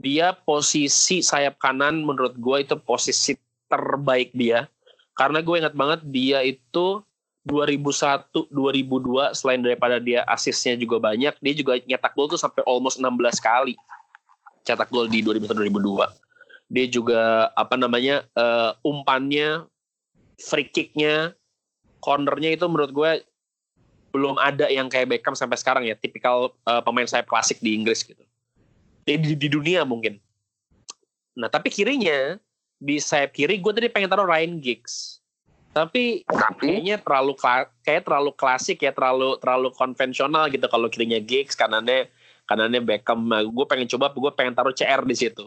Dia posisi sayap kanan menurut gue itu posisi terbaik dia. Karena gue ingat banget dia itu 2001, 2002 selain daripada dia asisnya juga banyak, dia juga nyetak gol tuh sampai almost 16 kali cetak gol di 2001-2002. Dia juga apa namanya eh, umpannya, free kicknya, cornernya itu menurut gue belum ada yang kayak Beckham sampai sekarang ya, tipikal eh, pemain sayap klasik di Inggris gitu. Di, di, di dunia mungkin. Nah tapi kirinya di sayap kiri gue tadi pengen taruh Ryan Giggs. Tapi Tapi kayaknya terlalu kayak terlalu klasik ya terlalu terlalu konvensional gitu kalau kirinya Giggs kanannya kanannya Beckham gue pengen coba gue pengen taruh CR di situ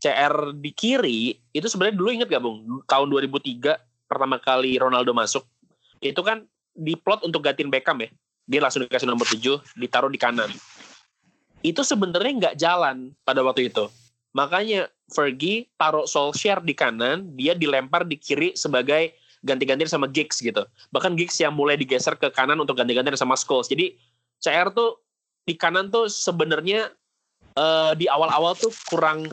CR di kiri itu sebenarnya dulu inget gak bung tahun 2003 pertama kali Ronaldo masuk itu kan diplot untuk gantiin Beckham ya. Dia langsung dikasih nomor 7 ditaruh di kanan. Itu sebenarnya nggak jalan pada waktu itu. Makanya Fergie taruh Solskjaer di kanan dia dilempar di kiri sebagai ganti-gantian sama Giggs gitu. Bahkan Giggs yang mulai digeser ke kanan untuk ganti-gantian sama Scholes. Jadi CR tuh di kanan tuh sebenarnya eh, di awal-awal tuh kurang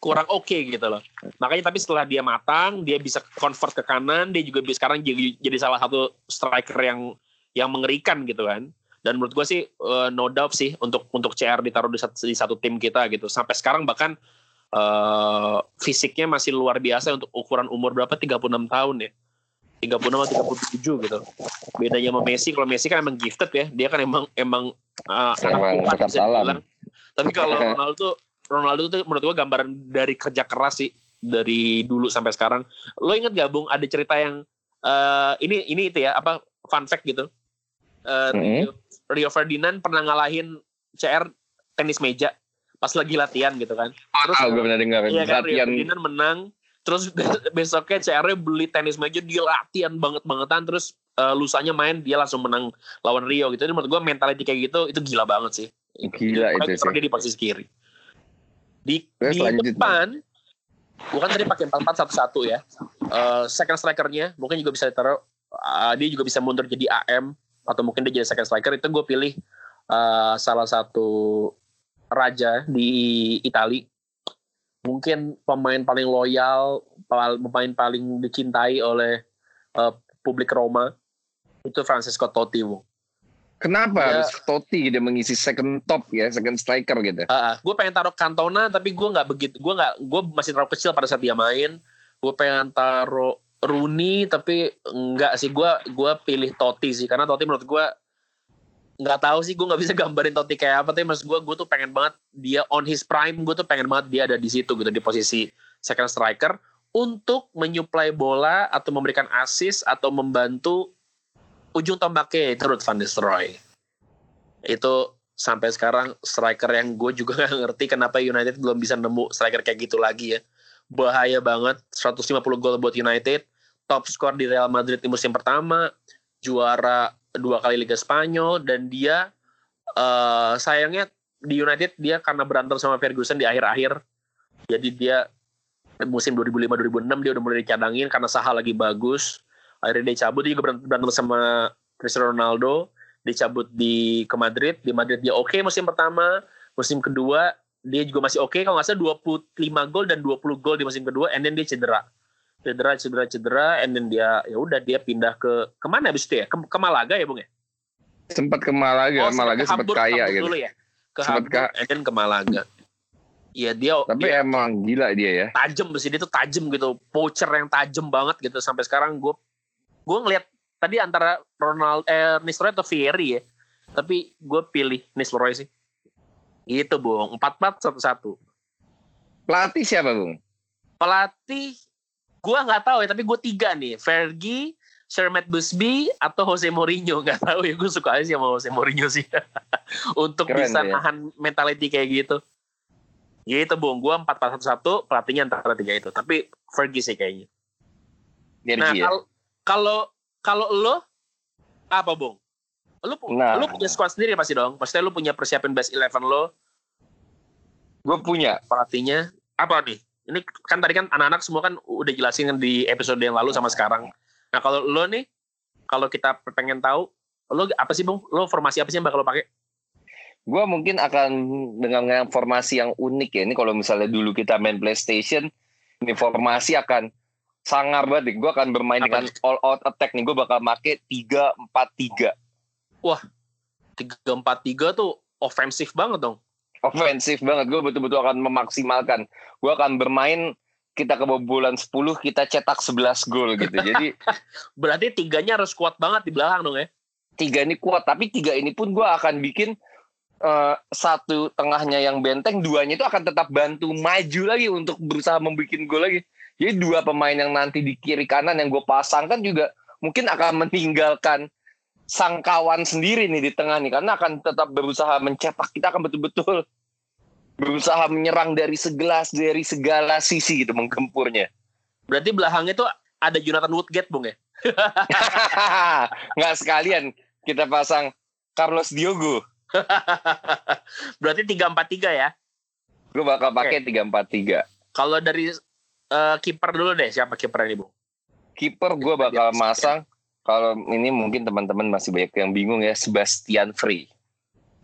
kurang oke gitu loh. Makanya tapi setelah dia matang, dia bisa convert ke kanan, dia juga bisa sekarang jadi, jadi salah satu striker yang yang mengerikan gitu kan. Dan menurut gue sih eh, no doubt sih untuk untuk CR ditaruh di satu, di satu tim kita gitu. Sampai sekarang bahkan eh, fisiknya masih luar biasa untuk ukuran umur berapa 36 tahun ya. 36 atau 37 gitu. Bedanya sama Messi, kalau Messi kan emang gifted ya. Dia kan emang emang Emang anak bisa dibilang. Tapi kalau Ronaldo Ronaldo tuh menurut gua gambaran dari kerja keras sih dari dulu sampai sekarang. Lo inget gak Bung ada cerita yang eh ini ini itu ya apa fun fact gitu. Eh, Mhm. Rio, Rio Ferdinand pernah ngalahin CR tenis meja pas lagi latihan gitu kan. Terus ah, gue pernah dengar Iya kan Rio Ferdinand menang terus besoknya CR beli tenis meja dia latihan banget-bangetan terus eh, lusanya main dia langsung menang lawan Rio gitu. Jadi menurut gua mentality kayak gitu itu gila banget sih. Gila itu Apalagi sih. Dia di posisi kiri. Di Terus di lanjut, depan gua kan tadi pakai 4411 ya. Eh, second strikernya mungkin juga bisa ditaruh eh, dia juga bisa mundur jadi AM atau mungkin dia jadi second striker itu gue pilih eh, salah satu raja di Itali mungkin pemain paling loyal pemain paling dicintai oleh eh, publik Roma itu Francesco Totti Bung. Kenapa Ya. harus Totti dia mengisi second top ya, second striker gitu. gue pengen taruh Cantona tapi gue nggak begitu gue nggak gue masih terlalu kecil pada saat dia main gue pengen taruh Rooney tapi enggak sih gue gue pilih Totti sih karena Totti menurut gue nggak tahu sih gue nggak bisa gambarin Totti kayak apa tapi maksud gue gue tuh pengen banget dia on his prime gue tuh pengen banget dia ada di situ gitu di posisi second striker untuk menyuplai bola atau memberikan assist atau membantu ujung tombaknya itu Ruud van Nistelrooy. Itu sampai sekarang striker yang gue juga nggak ngerti kenapa United belum bisa nemu striker kayak gitu lagi ya. Bahaya banget 150 gol buat United. Top skor di Real Madrid di musim pertama juara dua kali Liga Spanyol dan dia eh, sayangnya di United dia karena berantem sama Ferguson di akhir-akhir. Jadi dia musim 2005-2006 dia udah mulai dicadangin karena Saha lagi bagus akhirnya dia cabut dia juga berantem, sama Cristiano Ronaldo. Dicabut di ke Madrid. Di Madrid dia oke musim pertama musim kedua dia juga masih oke. Kalau nggak salah 25 gol dan 20 gol di musim kedua and then dia cedera. Cedera cedera cedera and then dia ya udah dia pindah ke ke mana abis itu ya? Ke, ke Malaga ya bung ya? Sempat ke Malaga, Oh, Malaga ke sempat kaya Hamburg gitu. dulu ya? Ke Sempat Hamburg and then ke Malaga. Ya dia Tapi dia emang gila dia ya. tajam sih dia tuh tajam gitu. Poacher yang tajam banget gitu. Sampai sekarang gue gue ngeliat tadi antara Ronald eh, Nistelrooy atau Fieri ya tapi gue pilih Nistelrooy sih itu bung empat empat satu satu Pelatih siapa, Bung? pelatih Gua nggak tahu ya, tapi gue tiga nih. Fergie, Sir Matt Busby, atau Jose Mourinho. Nggak tahu ya, gue suka aja sih sama Jose Mourinho sih. Untuk Keren bisa ya. nahan mentality kayak gitu. Gitu, Bung. Gue 4-4-1-1, pelatihnya antara tiga itu. Tapi Fergie sih kayaknya. Nah, Energi ya. kalau kalau kalau lo apa, Bung? Lu, pu- Nah. lu punya squad sendiri pasti dong. Pasti lu punya persiapan best 11 lo, Gue punya. pelatihnya. Apa nih? Ini kan tadi kan anak-anak semua kan udah jelasin kan di episode yang lalu sama sekarang. Nah, kalau lo nih, kalau kita pengen tahu, lo apa sih, Bung? Lo formasi apa sih yang bakal lo pakai? Gue mungkin akan dengan dengan formasi yang unik ya. Ini kalau misalnya dulu kita main PlayStation, ini formasi akan sangar banget. Gue akan bermain Apa dengan all out attack nih. Gue bakal make 3-4-3. 3-4-3 tuh ofensif banget dong. Ofensif banget. Gue betul-betul akan memaksimalkan. Gue akan bermain kita kebobolan 10, kita cetak 11 gol gitu. Jadi Berarti tiganya harus kuat banget di belakang dong ya? tiga ini kuat. Tapi tiga ini pun gue akan bikin eh, satu tengahnya yang benteng, duanya itu akan tetap bantu maju lagi untuk berusaha membuat gol lagi. Jadi dua pemain yang nanti di kiri kanan yang gue pasangkan juga mungkin akan meninggalkan sang kawan sendiri nih di tengah nih karena akan tetap berusaha mencetak kita akan betul-betul berusaha menyerang dari segelas dari segala sisi gitu menggempurnya. Berarti belakangnya tuh ada Jonathan Woodgate, Bung ya? Nggak sekalian kita pasang Carlos Diogo. Berarti 3-4-3 ya? Gue bakal pakai tiga empat tiga. Kalau dari eh, kiper dulu deh, siapa kipernya nih, Bung? Kiper gue bakal masang kalau ini mungkin teman-teman masih banyak yang bingung ya Sebastian Frey.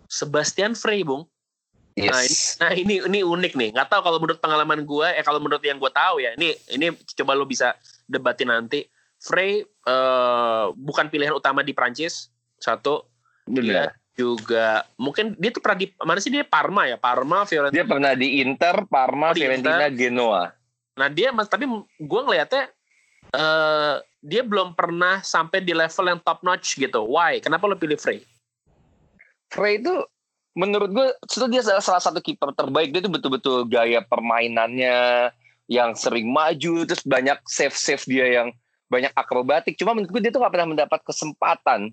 Sebastian Frey, Bung. Yes. Nah ini ini unik nih. Nggak tahu kalau menurut pengalaman gue, eh kalau menurut yang gue tahu ya, ini ini coba lo bisa debatin nanti. Frey eh, bukan pilihan utama di Prancis. Satu, dia Benar. juga mungkin dia tuh pernah di mana sih dia Parma ya, Parma Fiorentina. Dia pernah di Inter, Parma, Oh, di Fiorentina, Genoa. Nah dia mas tapi gue ngelihatnya eh dia belum pernah sampai di level yang top notch gitu. Why? Kenapa lo pilih Frey? Frey itu menurut gue itu dia salah satu kiper terbaik dia itu betul-betul gaya permainannya yang sering maju terus banyak save save dia yang banyak akrobatik cuma menurut gue dia tuh gak pernah mendapat kesempatan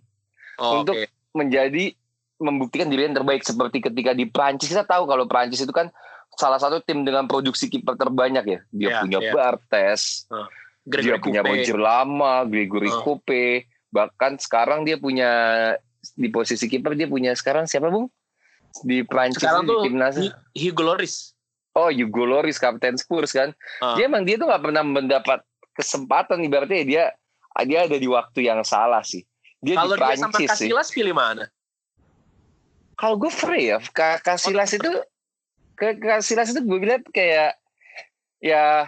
Oh, Untuk- oke. menjadi membuktikan diri yang terbaik seperti ketika di Prancis kita tahu kalau Prancis itu kan salah satu tim dengan produksi kiper terbanyak ya dia Iya, punya iya. Bartes Gregory dia punya Coupe. Roger Lama Gregory Oh. Coupe bahkan sekarang dia punya di posisi kiper dia punya sekarang siapa bung di Prancis Sekarang di timnas Hugo Lloris. oh Hugo Lloris kapten Spurs kan Ah. dia emang dia tuh nggak pernah mendapat kesempatan ibaratnya dia dia ada di waktu yang salah sih dia Kalau di dia sama Prancis Casillas pilih mana? kalau gue free ya Casillas itu ke Casillas itu gue lihat kayak ya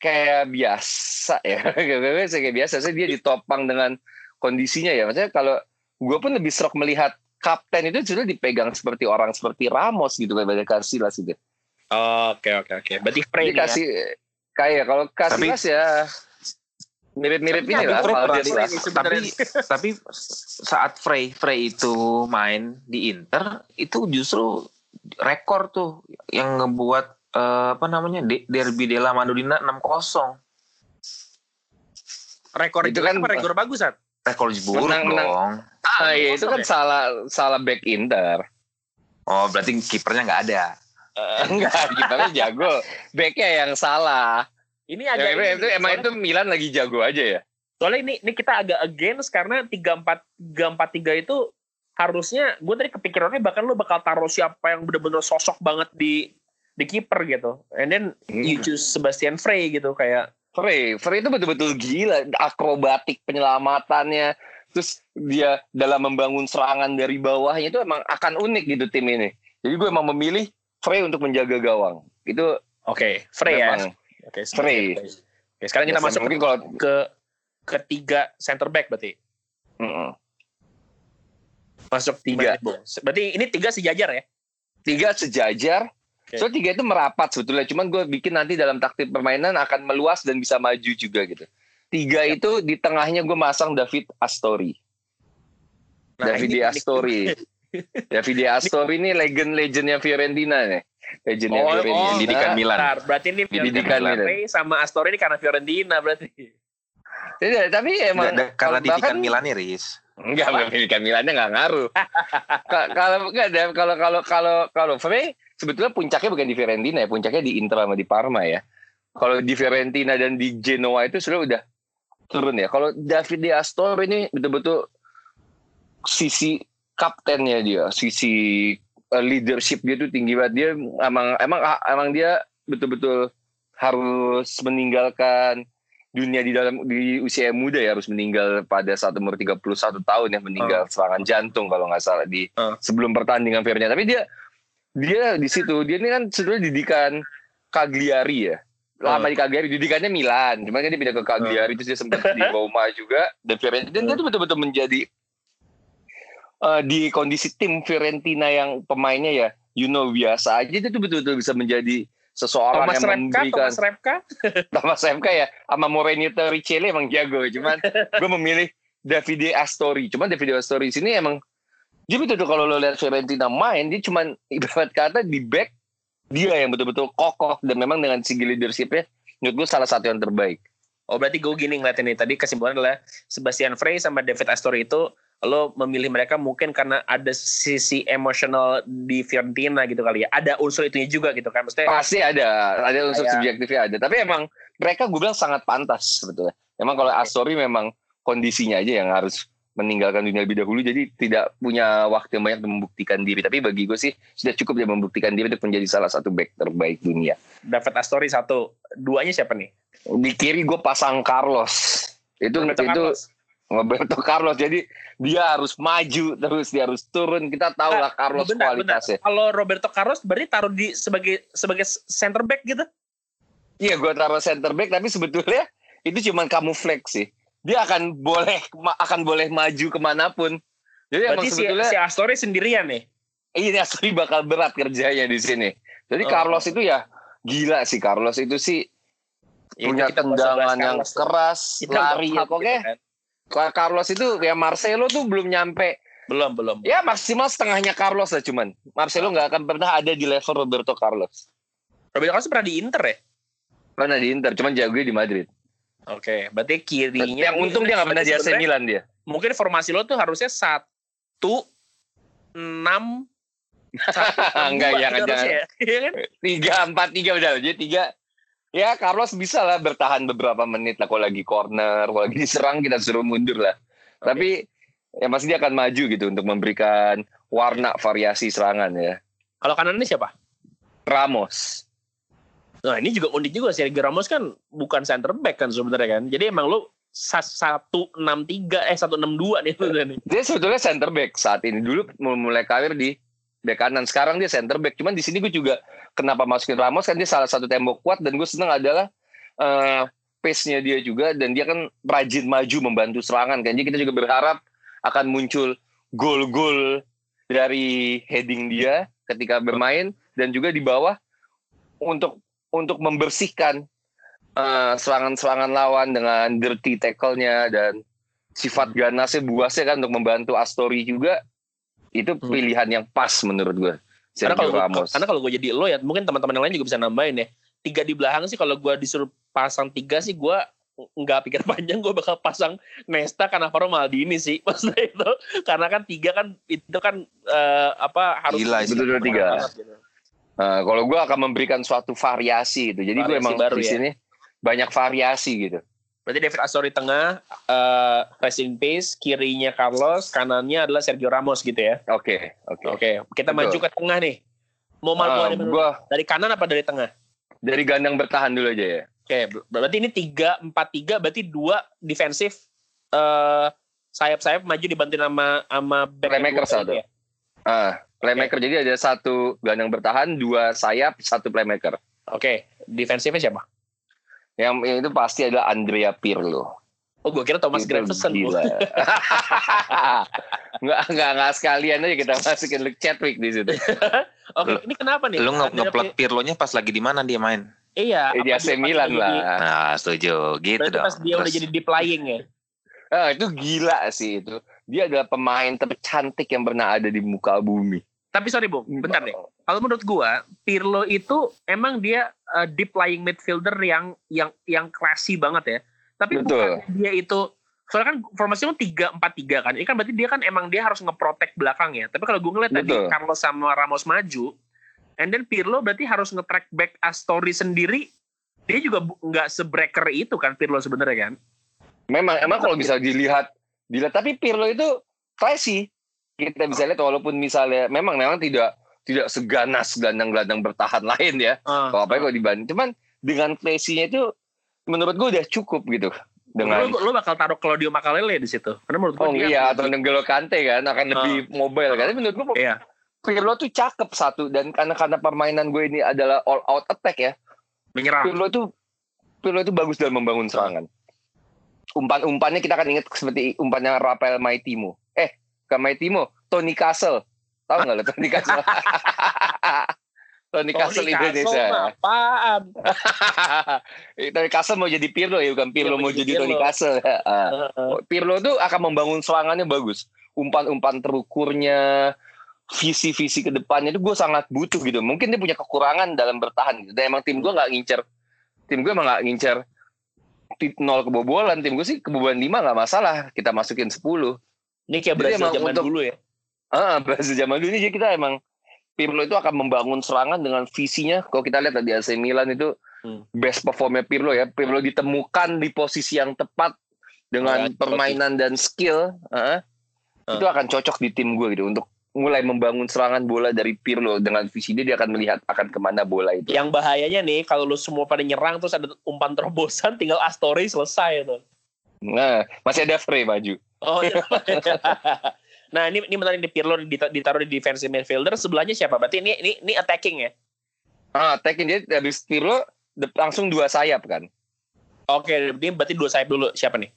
kayak biasa ya. Kayak kayak biasa sih. Dia ditopang dengan kondisinya ya. Maksudnya kalau gue pun lebih serok melihat kapten itu sudah dipegang seperti orang seperti Ramos gitu kayak Casillas gitu. Oke oke oke. Berarti Frey ya. kasih kayak kalau Casillas ya mirip-mirip ini lah Frey tapi tapi saat Frey Frey itu main di Inter itu justru rekor tuh yang ngebuat eh, apa namanya De- Derby della Madonnina 6-0 rekor Itu kan- rekor bagus kan? rekor buruk Menang- menang. dong Ah, iya, itu kan ya? salah salah back Inter. oh berarti kipernya nggak ada Enggak, kipernya jago. Backnya yang salah. Ini Ya, agak itu, ini, itu emang soalnya- itu Milan lagi jago aja ya. soalnya ini ini kita agak against karena 34 343 itu harusnya gue tadi kepikirannya bahkan lu bakal taruh siapa yang bener-bener sosok banget di di kiper gitu. And then you choose Sebastian Frey gitu kayak Frey, Frey itu betul-betul gila, akrobatik penyelamatannya. Terus dia dalam membangun serangan dari bawahnya itu emang akan unik gitu tim ini. Jadi gue emang memilih Frey untuk menjaga gawang. Itu oke, Frey ya. Oke, Frey. Oke, sekarang kita Biasa. masuk mungkin ke, kalau ke ketiga center back berarti. Mm-mm. Masuk Tiga. Berarti, Bung. Berarti ini tiga sejajar ya? tiga sejajar. Oke. So tiga itu merapat sebetulnya. Cuman gue bikin nanti dalam taktik permainan akan meluas dan bisa maju juga gitu. Tiga itu di tengahnya gue masang David Astori. Nah, David ini Astori. Davide Astori ini legend-legendnya Fiorentina nih. Legendnya Oh, Fiorentina. oh, Didikan Milan. Bentar, berarti ini Didikan Fiorentina Milan. Sama Astori ini karena Fiorentina berarti. Tidak, tapi emang Nggak ada- karena bahkan- didikan Milan nih, Riz. Enggak, pendidikan Milannya enggak ngaruh. Ka- kalau enggak ada kalau kalau kalau kalau Frey sebetulnya puncaknya bukan di Fiorentina ya, puncaknya di Inter sama di Parma ya. Kalau di Fiorentina dan di Genoa itu sudah udah turun ya. Kalau David De Astor ini betul-betul sisi kaptennya dia, sisi uh, leadership dia tuh tinggi banget. Dia emang emang emang dia betul-betul harus meninggalkan dunia di dalam di usia yang muda ya harus meninggal pada saat umur 31 tahun ya meninggal serangan jantung kalau nggak salah di Oh. sebelum pertandingan Fiorentina. Tapi dia dia di situ dia ini kan sebetulnya didikan Cagliari ya. Lama di Cagliari didikannya Milan, cuman kan dia pindah ke Cagliari terus dia sempat di Roma juga. Dan Fiorentina dan dia tuh betul-betul menjadi eh, di kondisi tim Fiorentina yang pemainnya ya you know biasa aja dia tuh betul-betul bisa menjadi seseorang Thomas yang Repka, memberikan Thomas Repka. Thomas MK ya sama Morenito Richelli emang jago cuman gue memilih Davide Astori cuman Davide Astori sini emang dia betul-betul kalau lo lihat Fiorentina main dia cuman ibarat kata di back dia yang betul-betul kokoh dan memang dengan segi leadershipnya menurut gue salah satu yang terbaik Oh berarti gue gini ngeliatin nih tadi kesimpulan adalah Sebastian Frey sama David Astori itu lo memilih mereka mungkin karena ada sisi emosional di Fiorentina gitu kali ya. Ada unsur itunya juga gitu kan. Maksudnya pasti ada ada unsur Kayak- subjektifnya ada tapi emang mereka gue bilang sangat pantas sebetulnya emang kalau Astori memang kondisinya aja yang harus meninggalkan dunia lebih dahulu jadi tidak punya waktu yang banyak untuk membuktikan diri tapi bagi gue sih sudah cukup dia membuktikan diri untuk menjadi salah satu back terbaik dunia David Astori satu, duanya siapa nih? di kiri gue pasang Carlos itu Roberto itu Carlos. Roberto Carlos jadi dia harus maju terus dia harus turun kita tahu lah Carlos Bentar, kualitasnya bentar. Kalau Roberto Carlos berarti taruh di sebagai sebagai center back gitu? Iya gue taruh center back tapi sebetulnya itu cuman camouflage sih. Dia akan boleh akan boleh maju ke mana pun. Jadi Berarti si, sebetulnya si Astori sendirian nih. ini asli bakal berat kerjanya di sini. Jadi Oh. Carlos itu ya gila sih Carlos itu sih Ya, punya tendangan yang Carlos. keras, Kita lari ya gitu kan. Kalau Carlos itu ya Marcelo tuh belum nyampe Belum, belum. ya maksimal setengahnya Carlos lah cuman. Marcelo nggak akan pernah ada di level Roberto Carlos. Roberto Carlos pernah di Inter ya? Pernah di Inter, cuman jago di Madrid. Oke, berarti kirinya. Yang untung dia nggak pernah di AC Milan dia. Mungkin formasi lo tuh harusnya satu enam Enggak, jangan. ya. Kan? tiga empat tiga udah jadi tiga ya Carlos bisa lah bertahan beberapa menit lah. Kalau lagi corner kalau lagi diserang kita suruh mundur lah. Tapi ya pasti dia akan maju gitu untuk memberikan warna variasi serangan ya. Kalau kanannya siapa? Ramos. Nah ini juga unik juga Sergio Ramos kan bukan center back kan sebenarnya kan. Jadi emang lo satu enam tiga eh satu enam dua nih sebenarnya nih. dia sebetulnya center back saat ini. Dulu mulai karir di back kanan. Sekarang dia center back. Cuman di sini gue juga kenapa masukin Ramos kan dia salah satu tembok kuat dan gue seneng adalah eh, pace-nya dia juga. Dan dia kan rajin maju membantu serangan kan. Jadi kita juga berharap akan muncul gol-gol dari heading dia ketika bermain. Dan juga di bawah untuk untuk membersihkan eh, serangan-serangan lawan dengan dirty tackle-nya dan sifat ganasnya buasnya kan untuk membantu Astori juga itu Hmm. pilihan yang pas menurut gue Karena Sergio kalau gua- Ramos karena kalau gue jadi lo ya mungkin teman-teman yang lain juga bisa nambahin ya. Tiga di belakang sih kalau gue disuruh pasang tiga sih gue nggak pikir panjang gue bakal pasang Nesta karena Faro Maldini sih maksudnya itu karena kan tiga kan itu kan eh, apa harus Gila. Betul-betul tiga. banget gitu. Nah, kalau gue akan memberikan suatu variasi itu jadi gue emang baru di ya. sini banyak variasi gitu Berarti David Astori tengah, eh rest in peace, kirinya Carlos, kanannya adalah Sergio Ramos gitu ya. oke oke Oke, kita Betul. maju ke tengah nih. Mau Ah, malu dari, gue dari kanan apa dari tengah? dari gandang bertahan dulu aja ya Oke, ber- berarti ini tiga empat tiga, berarti dua defensif, eh sayap-sayap maju dibantu sama sama Playmaker satu. ya. ah playmaker jadi ada satu gandang bertahan dua sayap satu playmaker Oke, defensifnya siapa? Yang, itu pasti adalah Andrea Pirlo Oh, gue kira Thomas Itu Gravesen. gila. nggak nggak nggak sekalian aja kita masukin Luke Chadwick di situ. Oke, ini kenapa nih? Lu nge Pirlo-nya pas lagi di mana dia main? Iya. Eh, di AC Milan udah jadi- lah. Nah, setuju. Gitu Berarti dong. pas dia udah Terus- jadi deep lying ya. Ah, itu gila sih itu. dia adalah pemain tercantik yang pernah ada di muka bumi. Tapi sorry Bung, bentar deh. Kalau menurut gua, Pirlo itu emang dia uh, deep lying midfielder yang yang yang classy banget ya. Tapi Betul. bukan dia itu soalnya kan formasinya tiga empat tiga kan. Ini kan berarti dia kan emang dia harus ngeprotek belakang ya. Tapi kalau gue ngeliat tadi Betul. Carlos sama Ramos maju, and then Pirlo berarti harus nge-track back Astori sendiri. Dia juga nggak sebreaker itu kan Pirlo sebenarnya kan. Memang emang kalau bisa dilihat dilihat tapi Pirlo itu classy. Kita bisa lihat walaupun misalnya memang memang tidak tidak seganas gelandang-gelandang bertahan lain ya. Uh, Kalau apa kalau dibanding cuman dengan classy-nya itu menurut gue udah cukup gitu dengan lu, lu bakal taruh Claudio Makalele di situ. Karena menurut gue Oh dia iya atau N'Golo Kante kan akan lebih mobile kan. Tapi menurut gue Iya. Pirlo tuh cakep satu dan karena karena permainan gue ini adalah all out attack ya. menyerang. Pirlo itu Pirlo itu bagus dalam membangun serangan. Umpan-umpannya kita akan ingat seperti umpannya Rafael Maitimo. Ke Maitimo, Tony Castle. Tahu nggak lo Tony Castle? Tony Castle Tony Castle Indonesia. mah apaan? Tony Castle mau jadi Pirlo ya, bukan Pirlo Iya, mau jadi jadi Tony Pirlo. Castle. Ah. Heeh. Pirlo tuh akan membangun serangannya bagus. Umpan-umpan terukurnya, visi-visi ke depannya itu gue sangat butuh gitu. Mungkin dia punya kekurangan dalam bertahan gitu. Dan emang tim gue nggak ngincer, tim gue emang nggak ngincer nol kebobolan. Tim gue sih kebobolan 5 nggak masalah. Kita masukin 10. Ini kayak Brazil zaman untuk- dulu ya. Ah, bahasa zaman dulu ini jadi kita emang Pirlo itu akan membangun serangan dengan visinya. Kalau kita lihat tadi AC Milan itu Hmm. best performnya Pirlo ya. Pirlo ditemukan di posisi yang tepat dengan Ya, permainan dan skill. ah, Ah. Itu akan cocok di tim gue gitu untuk mulai membangun serangan bola dari Pirlo dengan visi dia dia akan melihat akan ke mana bola itu. Yang bahayanya nih kalau lu semua pada nyerang terus ada umpan terobosan tinggal Astori selesai tuh. Nah, masih ada Frey maju. Oh iya. nah ini ini bentar ini Pirlo dita- ditaruh di defensive midfielder sebelahnya siapa? Berarti ini ini ini attacking ya? Ah, taking dia habis Pirlo langsung dua sayap kan. Oke, ini berarti dua sayap dulu. Siapa nih?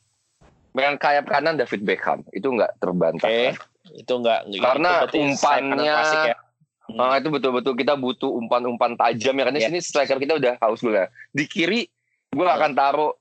Dengan sayap kanan David Beckham itu nggak terbantahkan. Itu enggak Karena itu berarti sayap kanan umpannya- klasik ya. Hmm. Ah, itu betul-betul kita butuh umpan-umpan tajam ya karena Iya. sini striker kita udah haus dulu ya. Di kiri gue akan taruh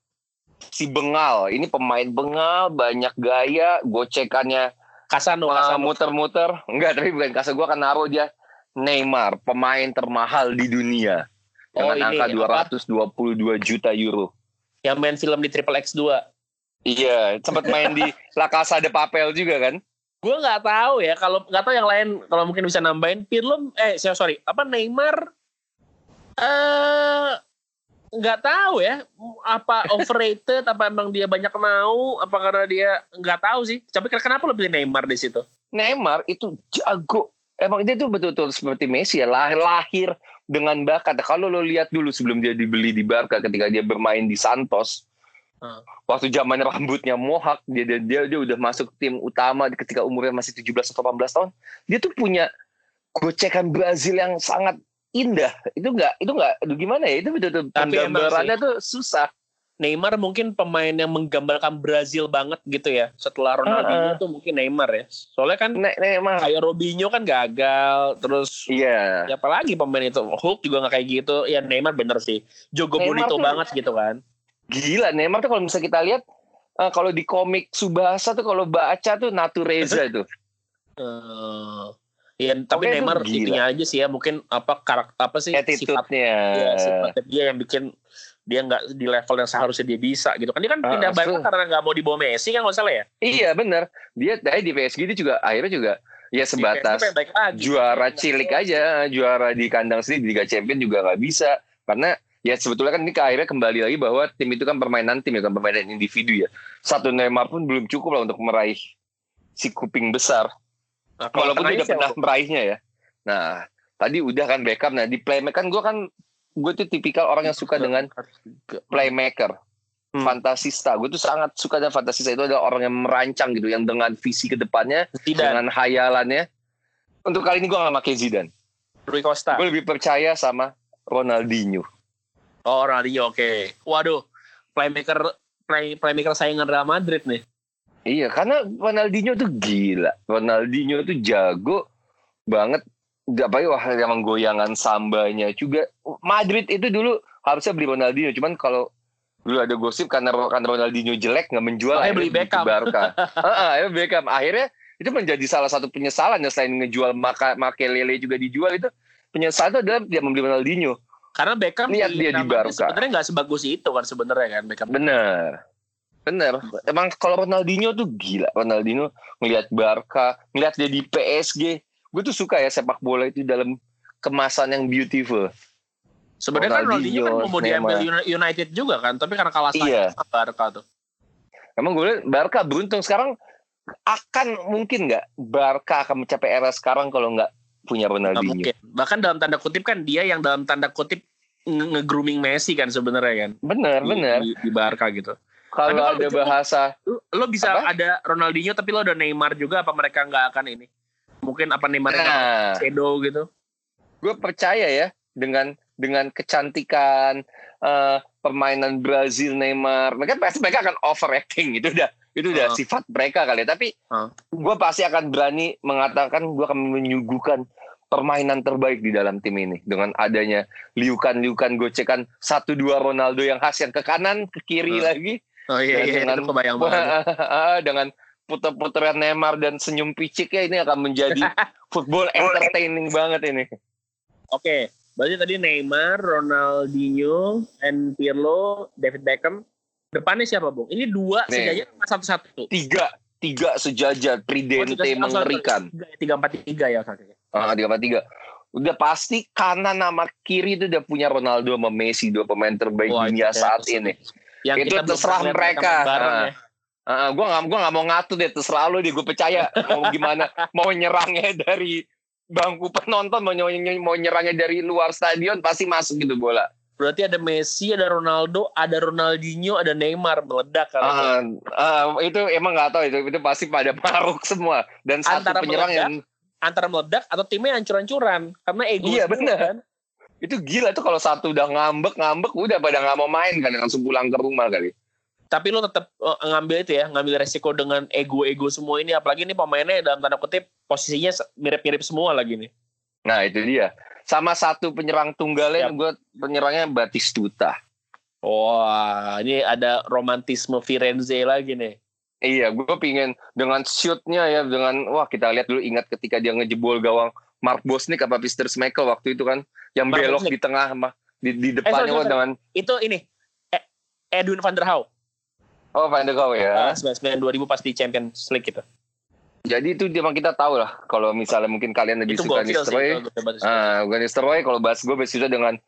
si Bengal. Ini pemain Bengal banyak gaya, gocekannya Kasano, Kasano. muter-muter. Enggak, tapi bukan kasar gue akan naruh dia Neymar, pemain termahal di dunia. Oh, Dengan ini, angka apa? 222 juta euro. Yang main film di Triple X 2. Iya, sempat main di La Casa de Papel juga kan? Gue nggak tahu ya kalau nggak tahu yang lain kalau mungkin bisa nambahin Pirlo eh sorry, sorry apa Neymar eh nggak tahu ya apa overrated apa emang dia banyak mau apa karena dia nggak tahu sih tapi kenapa lo pilih Neymar di situ Neymar itu jago. Emang dia tuh betul-betul seperti Messi ya, lahir, lahir dengan bakat. Kalau lo lihat dulu sebelum dia dibeli di Barca ketika dia bermain di Santos, Hmm. waktu zaman rambutnya mohak, dia, dia dia dia udah masuk tim utama ketika umurnya masih 17 atau 18 tahun. Dia tuh punya gocekan Brazil yang sangat indah. Itu enggak itu enggak aduh gimana ya? Itu betul-betul penggambarannya tuh susah. Neymar mungkin pemain yang menggambarkan Brazil banget gitu ya setelah Ronaldinho Uh-uh. tuh mungkin Neymar ya soalnya kan Ne Neymar. kayak Robinho kan gagal terus Iya. siapa lagi pemain itu Hulk juga nggak kayak gitu ya Neymar bener sih Jogo Neymar Bonito tuh- banget gitu kan Gila Neymar tuh kalau misalnya kita lihat eh, kalau di komik Subasa tuh kalau baca tuh Natureza tuh. Eh, Iya, tapi Oke, Neymar itunya aja sih ya, mungkin apa karakter apa sih sifat Attitude-nya. ya, sifatnya dia yang bikin dia nggak di level yang seharusnya dia bisa gitu kan. Dia kan Ah, pindah Barca karena nggak mau dibawa Messi kan nggak salah ya. Iya bener. Dia dari di PSG dia juga akhirnya juga ya sebatas lagi. juara cilik aja, juara di kandang sendiri di Liga Champions juga nggak bisa karena ya sebetulnya kan ini ke akhirnya kembali lagi bahwa tim itu kan permainan tim ya kan permainan individu ya. Satu Neymar pun belum cukup lah untuk meraih si kuping besar. Nah, kalau tengahnya udah pernah meraihnya ya. Nah tadi udah kan Beckham. Nah di playmaker kan gue kan gue tuh tipikal orang yang suka dengan playmaker. Hmm. Fantasista. Gue tuh sangat suka dengan fantasista itu adalah orang yang merancang gitu, yang dengan visi ke depannya, Zidane, dengan hayalannya. Untuk kali ini gue gak pakai Zidane. Rui Costa. Gue lebih percaya sama Ronaldinho. Oh, Ronaldinho oke. Waduh, playmaker play, playmaker saingan Real Madrid nih. Iya, karena Ronaldinho tuh gila. Ronaldinho tuh jago banget. Apalagi wah emang goyangan sambanya juga. Madrid itu dulu harusnya beli Ronaldinho. Cuman kalau dulu ada gosip karena karena Ronaldinho jelek nggak menjual akhirnya beli Beckham. Barca. Heeh, akhirnya Beckham. Akhirnya itu menjadi salah satu penyesalan ya selain ngejual maka Makelele juga dijual itu penyesalan itu adalah dia membeli Ronaldinho. Karena Beckham Lihat dia di Barca. Sebenarnya nggak sebagus itu kan sebenarnya kan Beckham. Bener. Bener. Emang kalau Ronaldinho tuh gila. Ronaldinho ngelihat Barca, ngelihat dia di PSG. Gue tuh suka ya sepak bola itu dalam kemasan yang beautiful. Sebenarnya kan Ronaldinho kan mau diambil United juga kan, tapi karena kalah Iya. sama Barca tuh. Emang gue liat Barca beruntung sekarang akan mungkin nggak Barca akan mencapai era sekarang kalau nggak punya Ronaldinho. mungkin. Bahkan dalam tanda kutip kan dia yang dalam tanda kutip nge- nge-grooming Messi kan sebenarnya kan. Bener Di- bener. Di, di Barca gitu. Kalau Tapi ada itu- bahasa Lo, lo bisa Apa? ada Ronaldinho tapi lo ada Neymar juga apa mereka nggak akan ini? Mungkin apa Neymar nah, shadow gitu. gue percaya ya dengan dengan kecantikan eh, permainan Brazil Neymar mereka pasti mereka akan overacting itu udah itu udah Uh. sifat mereka kali ya. tapi Uh. gue pasti akan berani mengatakan gue akan menyuguhkan permainan terbaik di dalam tim ini dengan adanya liukan-liukan gocekan satu dua Ronaldo yang khas yang ke kanan ke kiri Uh. lagi Oh iya, Dan iya dengan- itu kebayang banget. dengan puter-puteran Neymar dan senyum picik ya ini akan menjadi football entertaining banget ini Oke, berarti tadi Neymar, Ronaldinho, and Pirlo, David Beckham. Depannya siapa, Bung? Ini dua Nih. sejajar sama satu-satu. tiga tiga sejajar tridente Oh, tiga- mengerikan Tiga, tiga empat tiga ya. ah tiga empat tiga udah pasti kanan sama kiri itu udah punya Ronaldo sama Messi dua pemain terbaik Wah, dunia saat ini Yang Itu kita terserah mereka. bareng ya. Ah, gue nggak gua nggak mau ngatur deh terserah lo deh gue percaya mau gimana mau nyerangnya dari bangku penonton mau, ny- mau nyerangnya dari luar stadion pasti masuk gitu bola Berarti ada Messi, ada Ronaldo, ada Ronaldinho, ada Neymar meledak kalau Ah, ah, itu emang nggak tahu itu itu pasti pada maruk semua dan satu Antara penyerang meledak, yang antara meledak atau timnya hancur-hancuran karena ego. Iya, benar. kan. Itu gila tuh kalau satu udah ngambek ngambek udah pada nggak mau main kan langsung pulang ke rumah kali Tapi lo tetap eh, ngambil itu ya, ngambil resiko dengan ego-ego semua ini. Apalagi ini pemainnya dalam tanda kutip posisinya mirip-mirip semua lagi nih. nah itu dia sama satu penyerang tunggalnya Siap. gue penyerangnya Batistuta Wah, ini ada romantisme Firenze lagi nih. iya gue pingin dengan shootnya ya dengan wah kita lihat dulu ingat ketika dia ngejebol gawang Mark Bosnik apa Pister Schmeichel waktu itu kan yang Mark belok Bosnich. di tengah mah di, di sorry, depannya sorry, wah, dengan Itu ini eh, Edwin van der Hau. oh Van de Gaal ya Ah, 99 2000 pas di Champions League gitu. jadi itu memang kita tahu lah kalau misalnya mungkin kalian lebih Itu suka. Nistelrooy. Ah, bukan Nistelrooy kalau bahas gue Batistuta dengan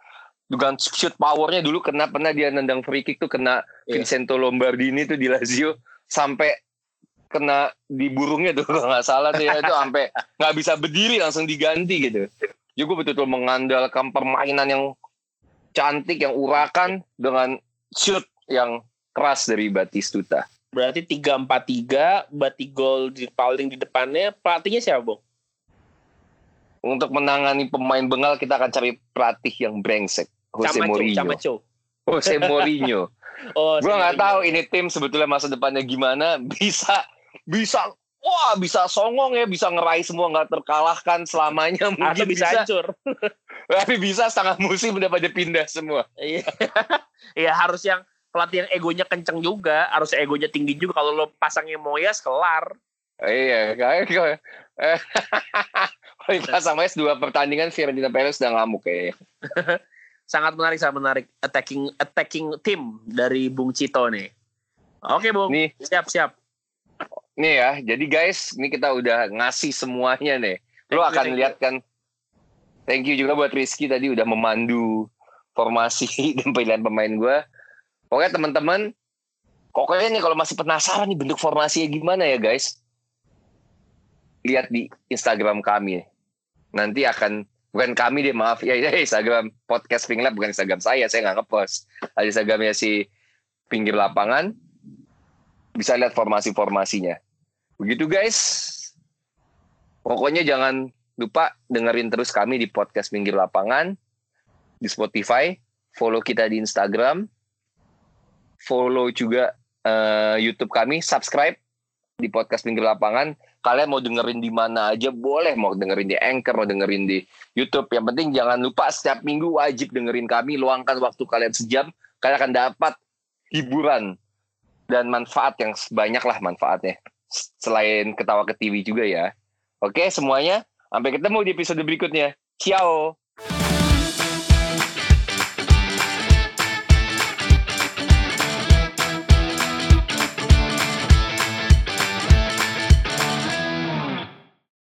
dengan shoot powernya dulu kena pernah dia nendang free kick tuh kena Iya. Vincento Lombardini tuh di Lazio sampai kena di burungnya tuh kalau nggak salah tuh ya itu sampai nggak bisa berdiri langsung diganti gitu. Jadi gue betul-betul mengandalkan permainan yang cantik yang urakan dengan shoot yang keras dari Batistuta. Berarti 3-4-3, berarti gol di paling di depannya. Pelatihnya siapa, Bung? Untuk menangani pemain bengal kita akan cari pelatih yang brengsek. Jose Camacho, Mourinho. Camacho. Jose Mourinho. Oh, gue nggak tahu ini tim sebetulnya masa depannya gimana bisa bisa wah bisa songong ya bisa ngeraih semua nggak terkalahkan selamanya Atau mungkin bisa bisa, hancur. tapi bisa setengah musim udah pada pindah semua Iya. Iya, harus yang pelatih yang egonya kenceng juga, harus egonya tinggi juga. Kalau lo pasangnya Moyes kelar. iya kayak eh, kalau pas sama S dua pertandingan Fiorentina Perez udah ngamuk kayaknya Sangat menarik, sangat menarik attacking attacking tim dari Bung Cito nih. Oke, Bung. nih Siap, siap. Nih ya jadi guys ini kita udah ngasih semuanya nih. Lo akan lihat kan. Thank you juga buat Rizky tadi udah memandu formasi dan pilihan pemain gue pokoknya teman-teman. Pokoknya nih kalau masih penasaran nih bentuk formasinya gimana ya guys? Lihat di Instagram kami. Nanti akan bukan kami deh maaf. Ya, ya Instagram podcast Pink Lab bukan Instagram saya. Saya nggak ngepost. Ada Instagramnya si pinggir lapangan bisa lihat formasi-formasinya. Begitu guys. Pokoknya jangan lupa dengerin terus kami di podcast pinggir lapangan di Spotify follow kita di Instagram follow juga eh, YouTube kami subscribe di podcast pinggir lapangan. Kalian mau dengerin di mana aja boleh mau dengerin di Anchor mau dengerin di YouTube. Yang penting jangan lupa setiap minggu wajib dengerin kami luangkan waktu kalian sejam kalian akan dapat hiburan dan manfaat yang banyak lah manfaatnya. Selain ketawa ke TV juga ya. Oke semuanya. Sampai ketemu di episode berikutnya. Ciao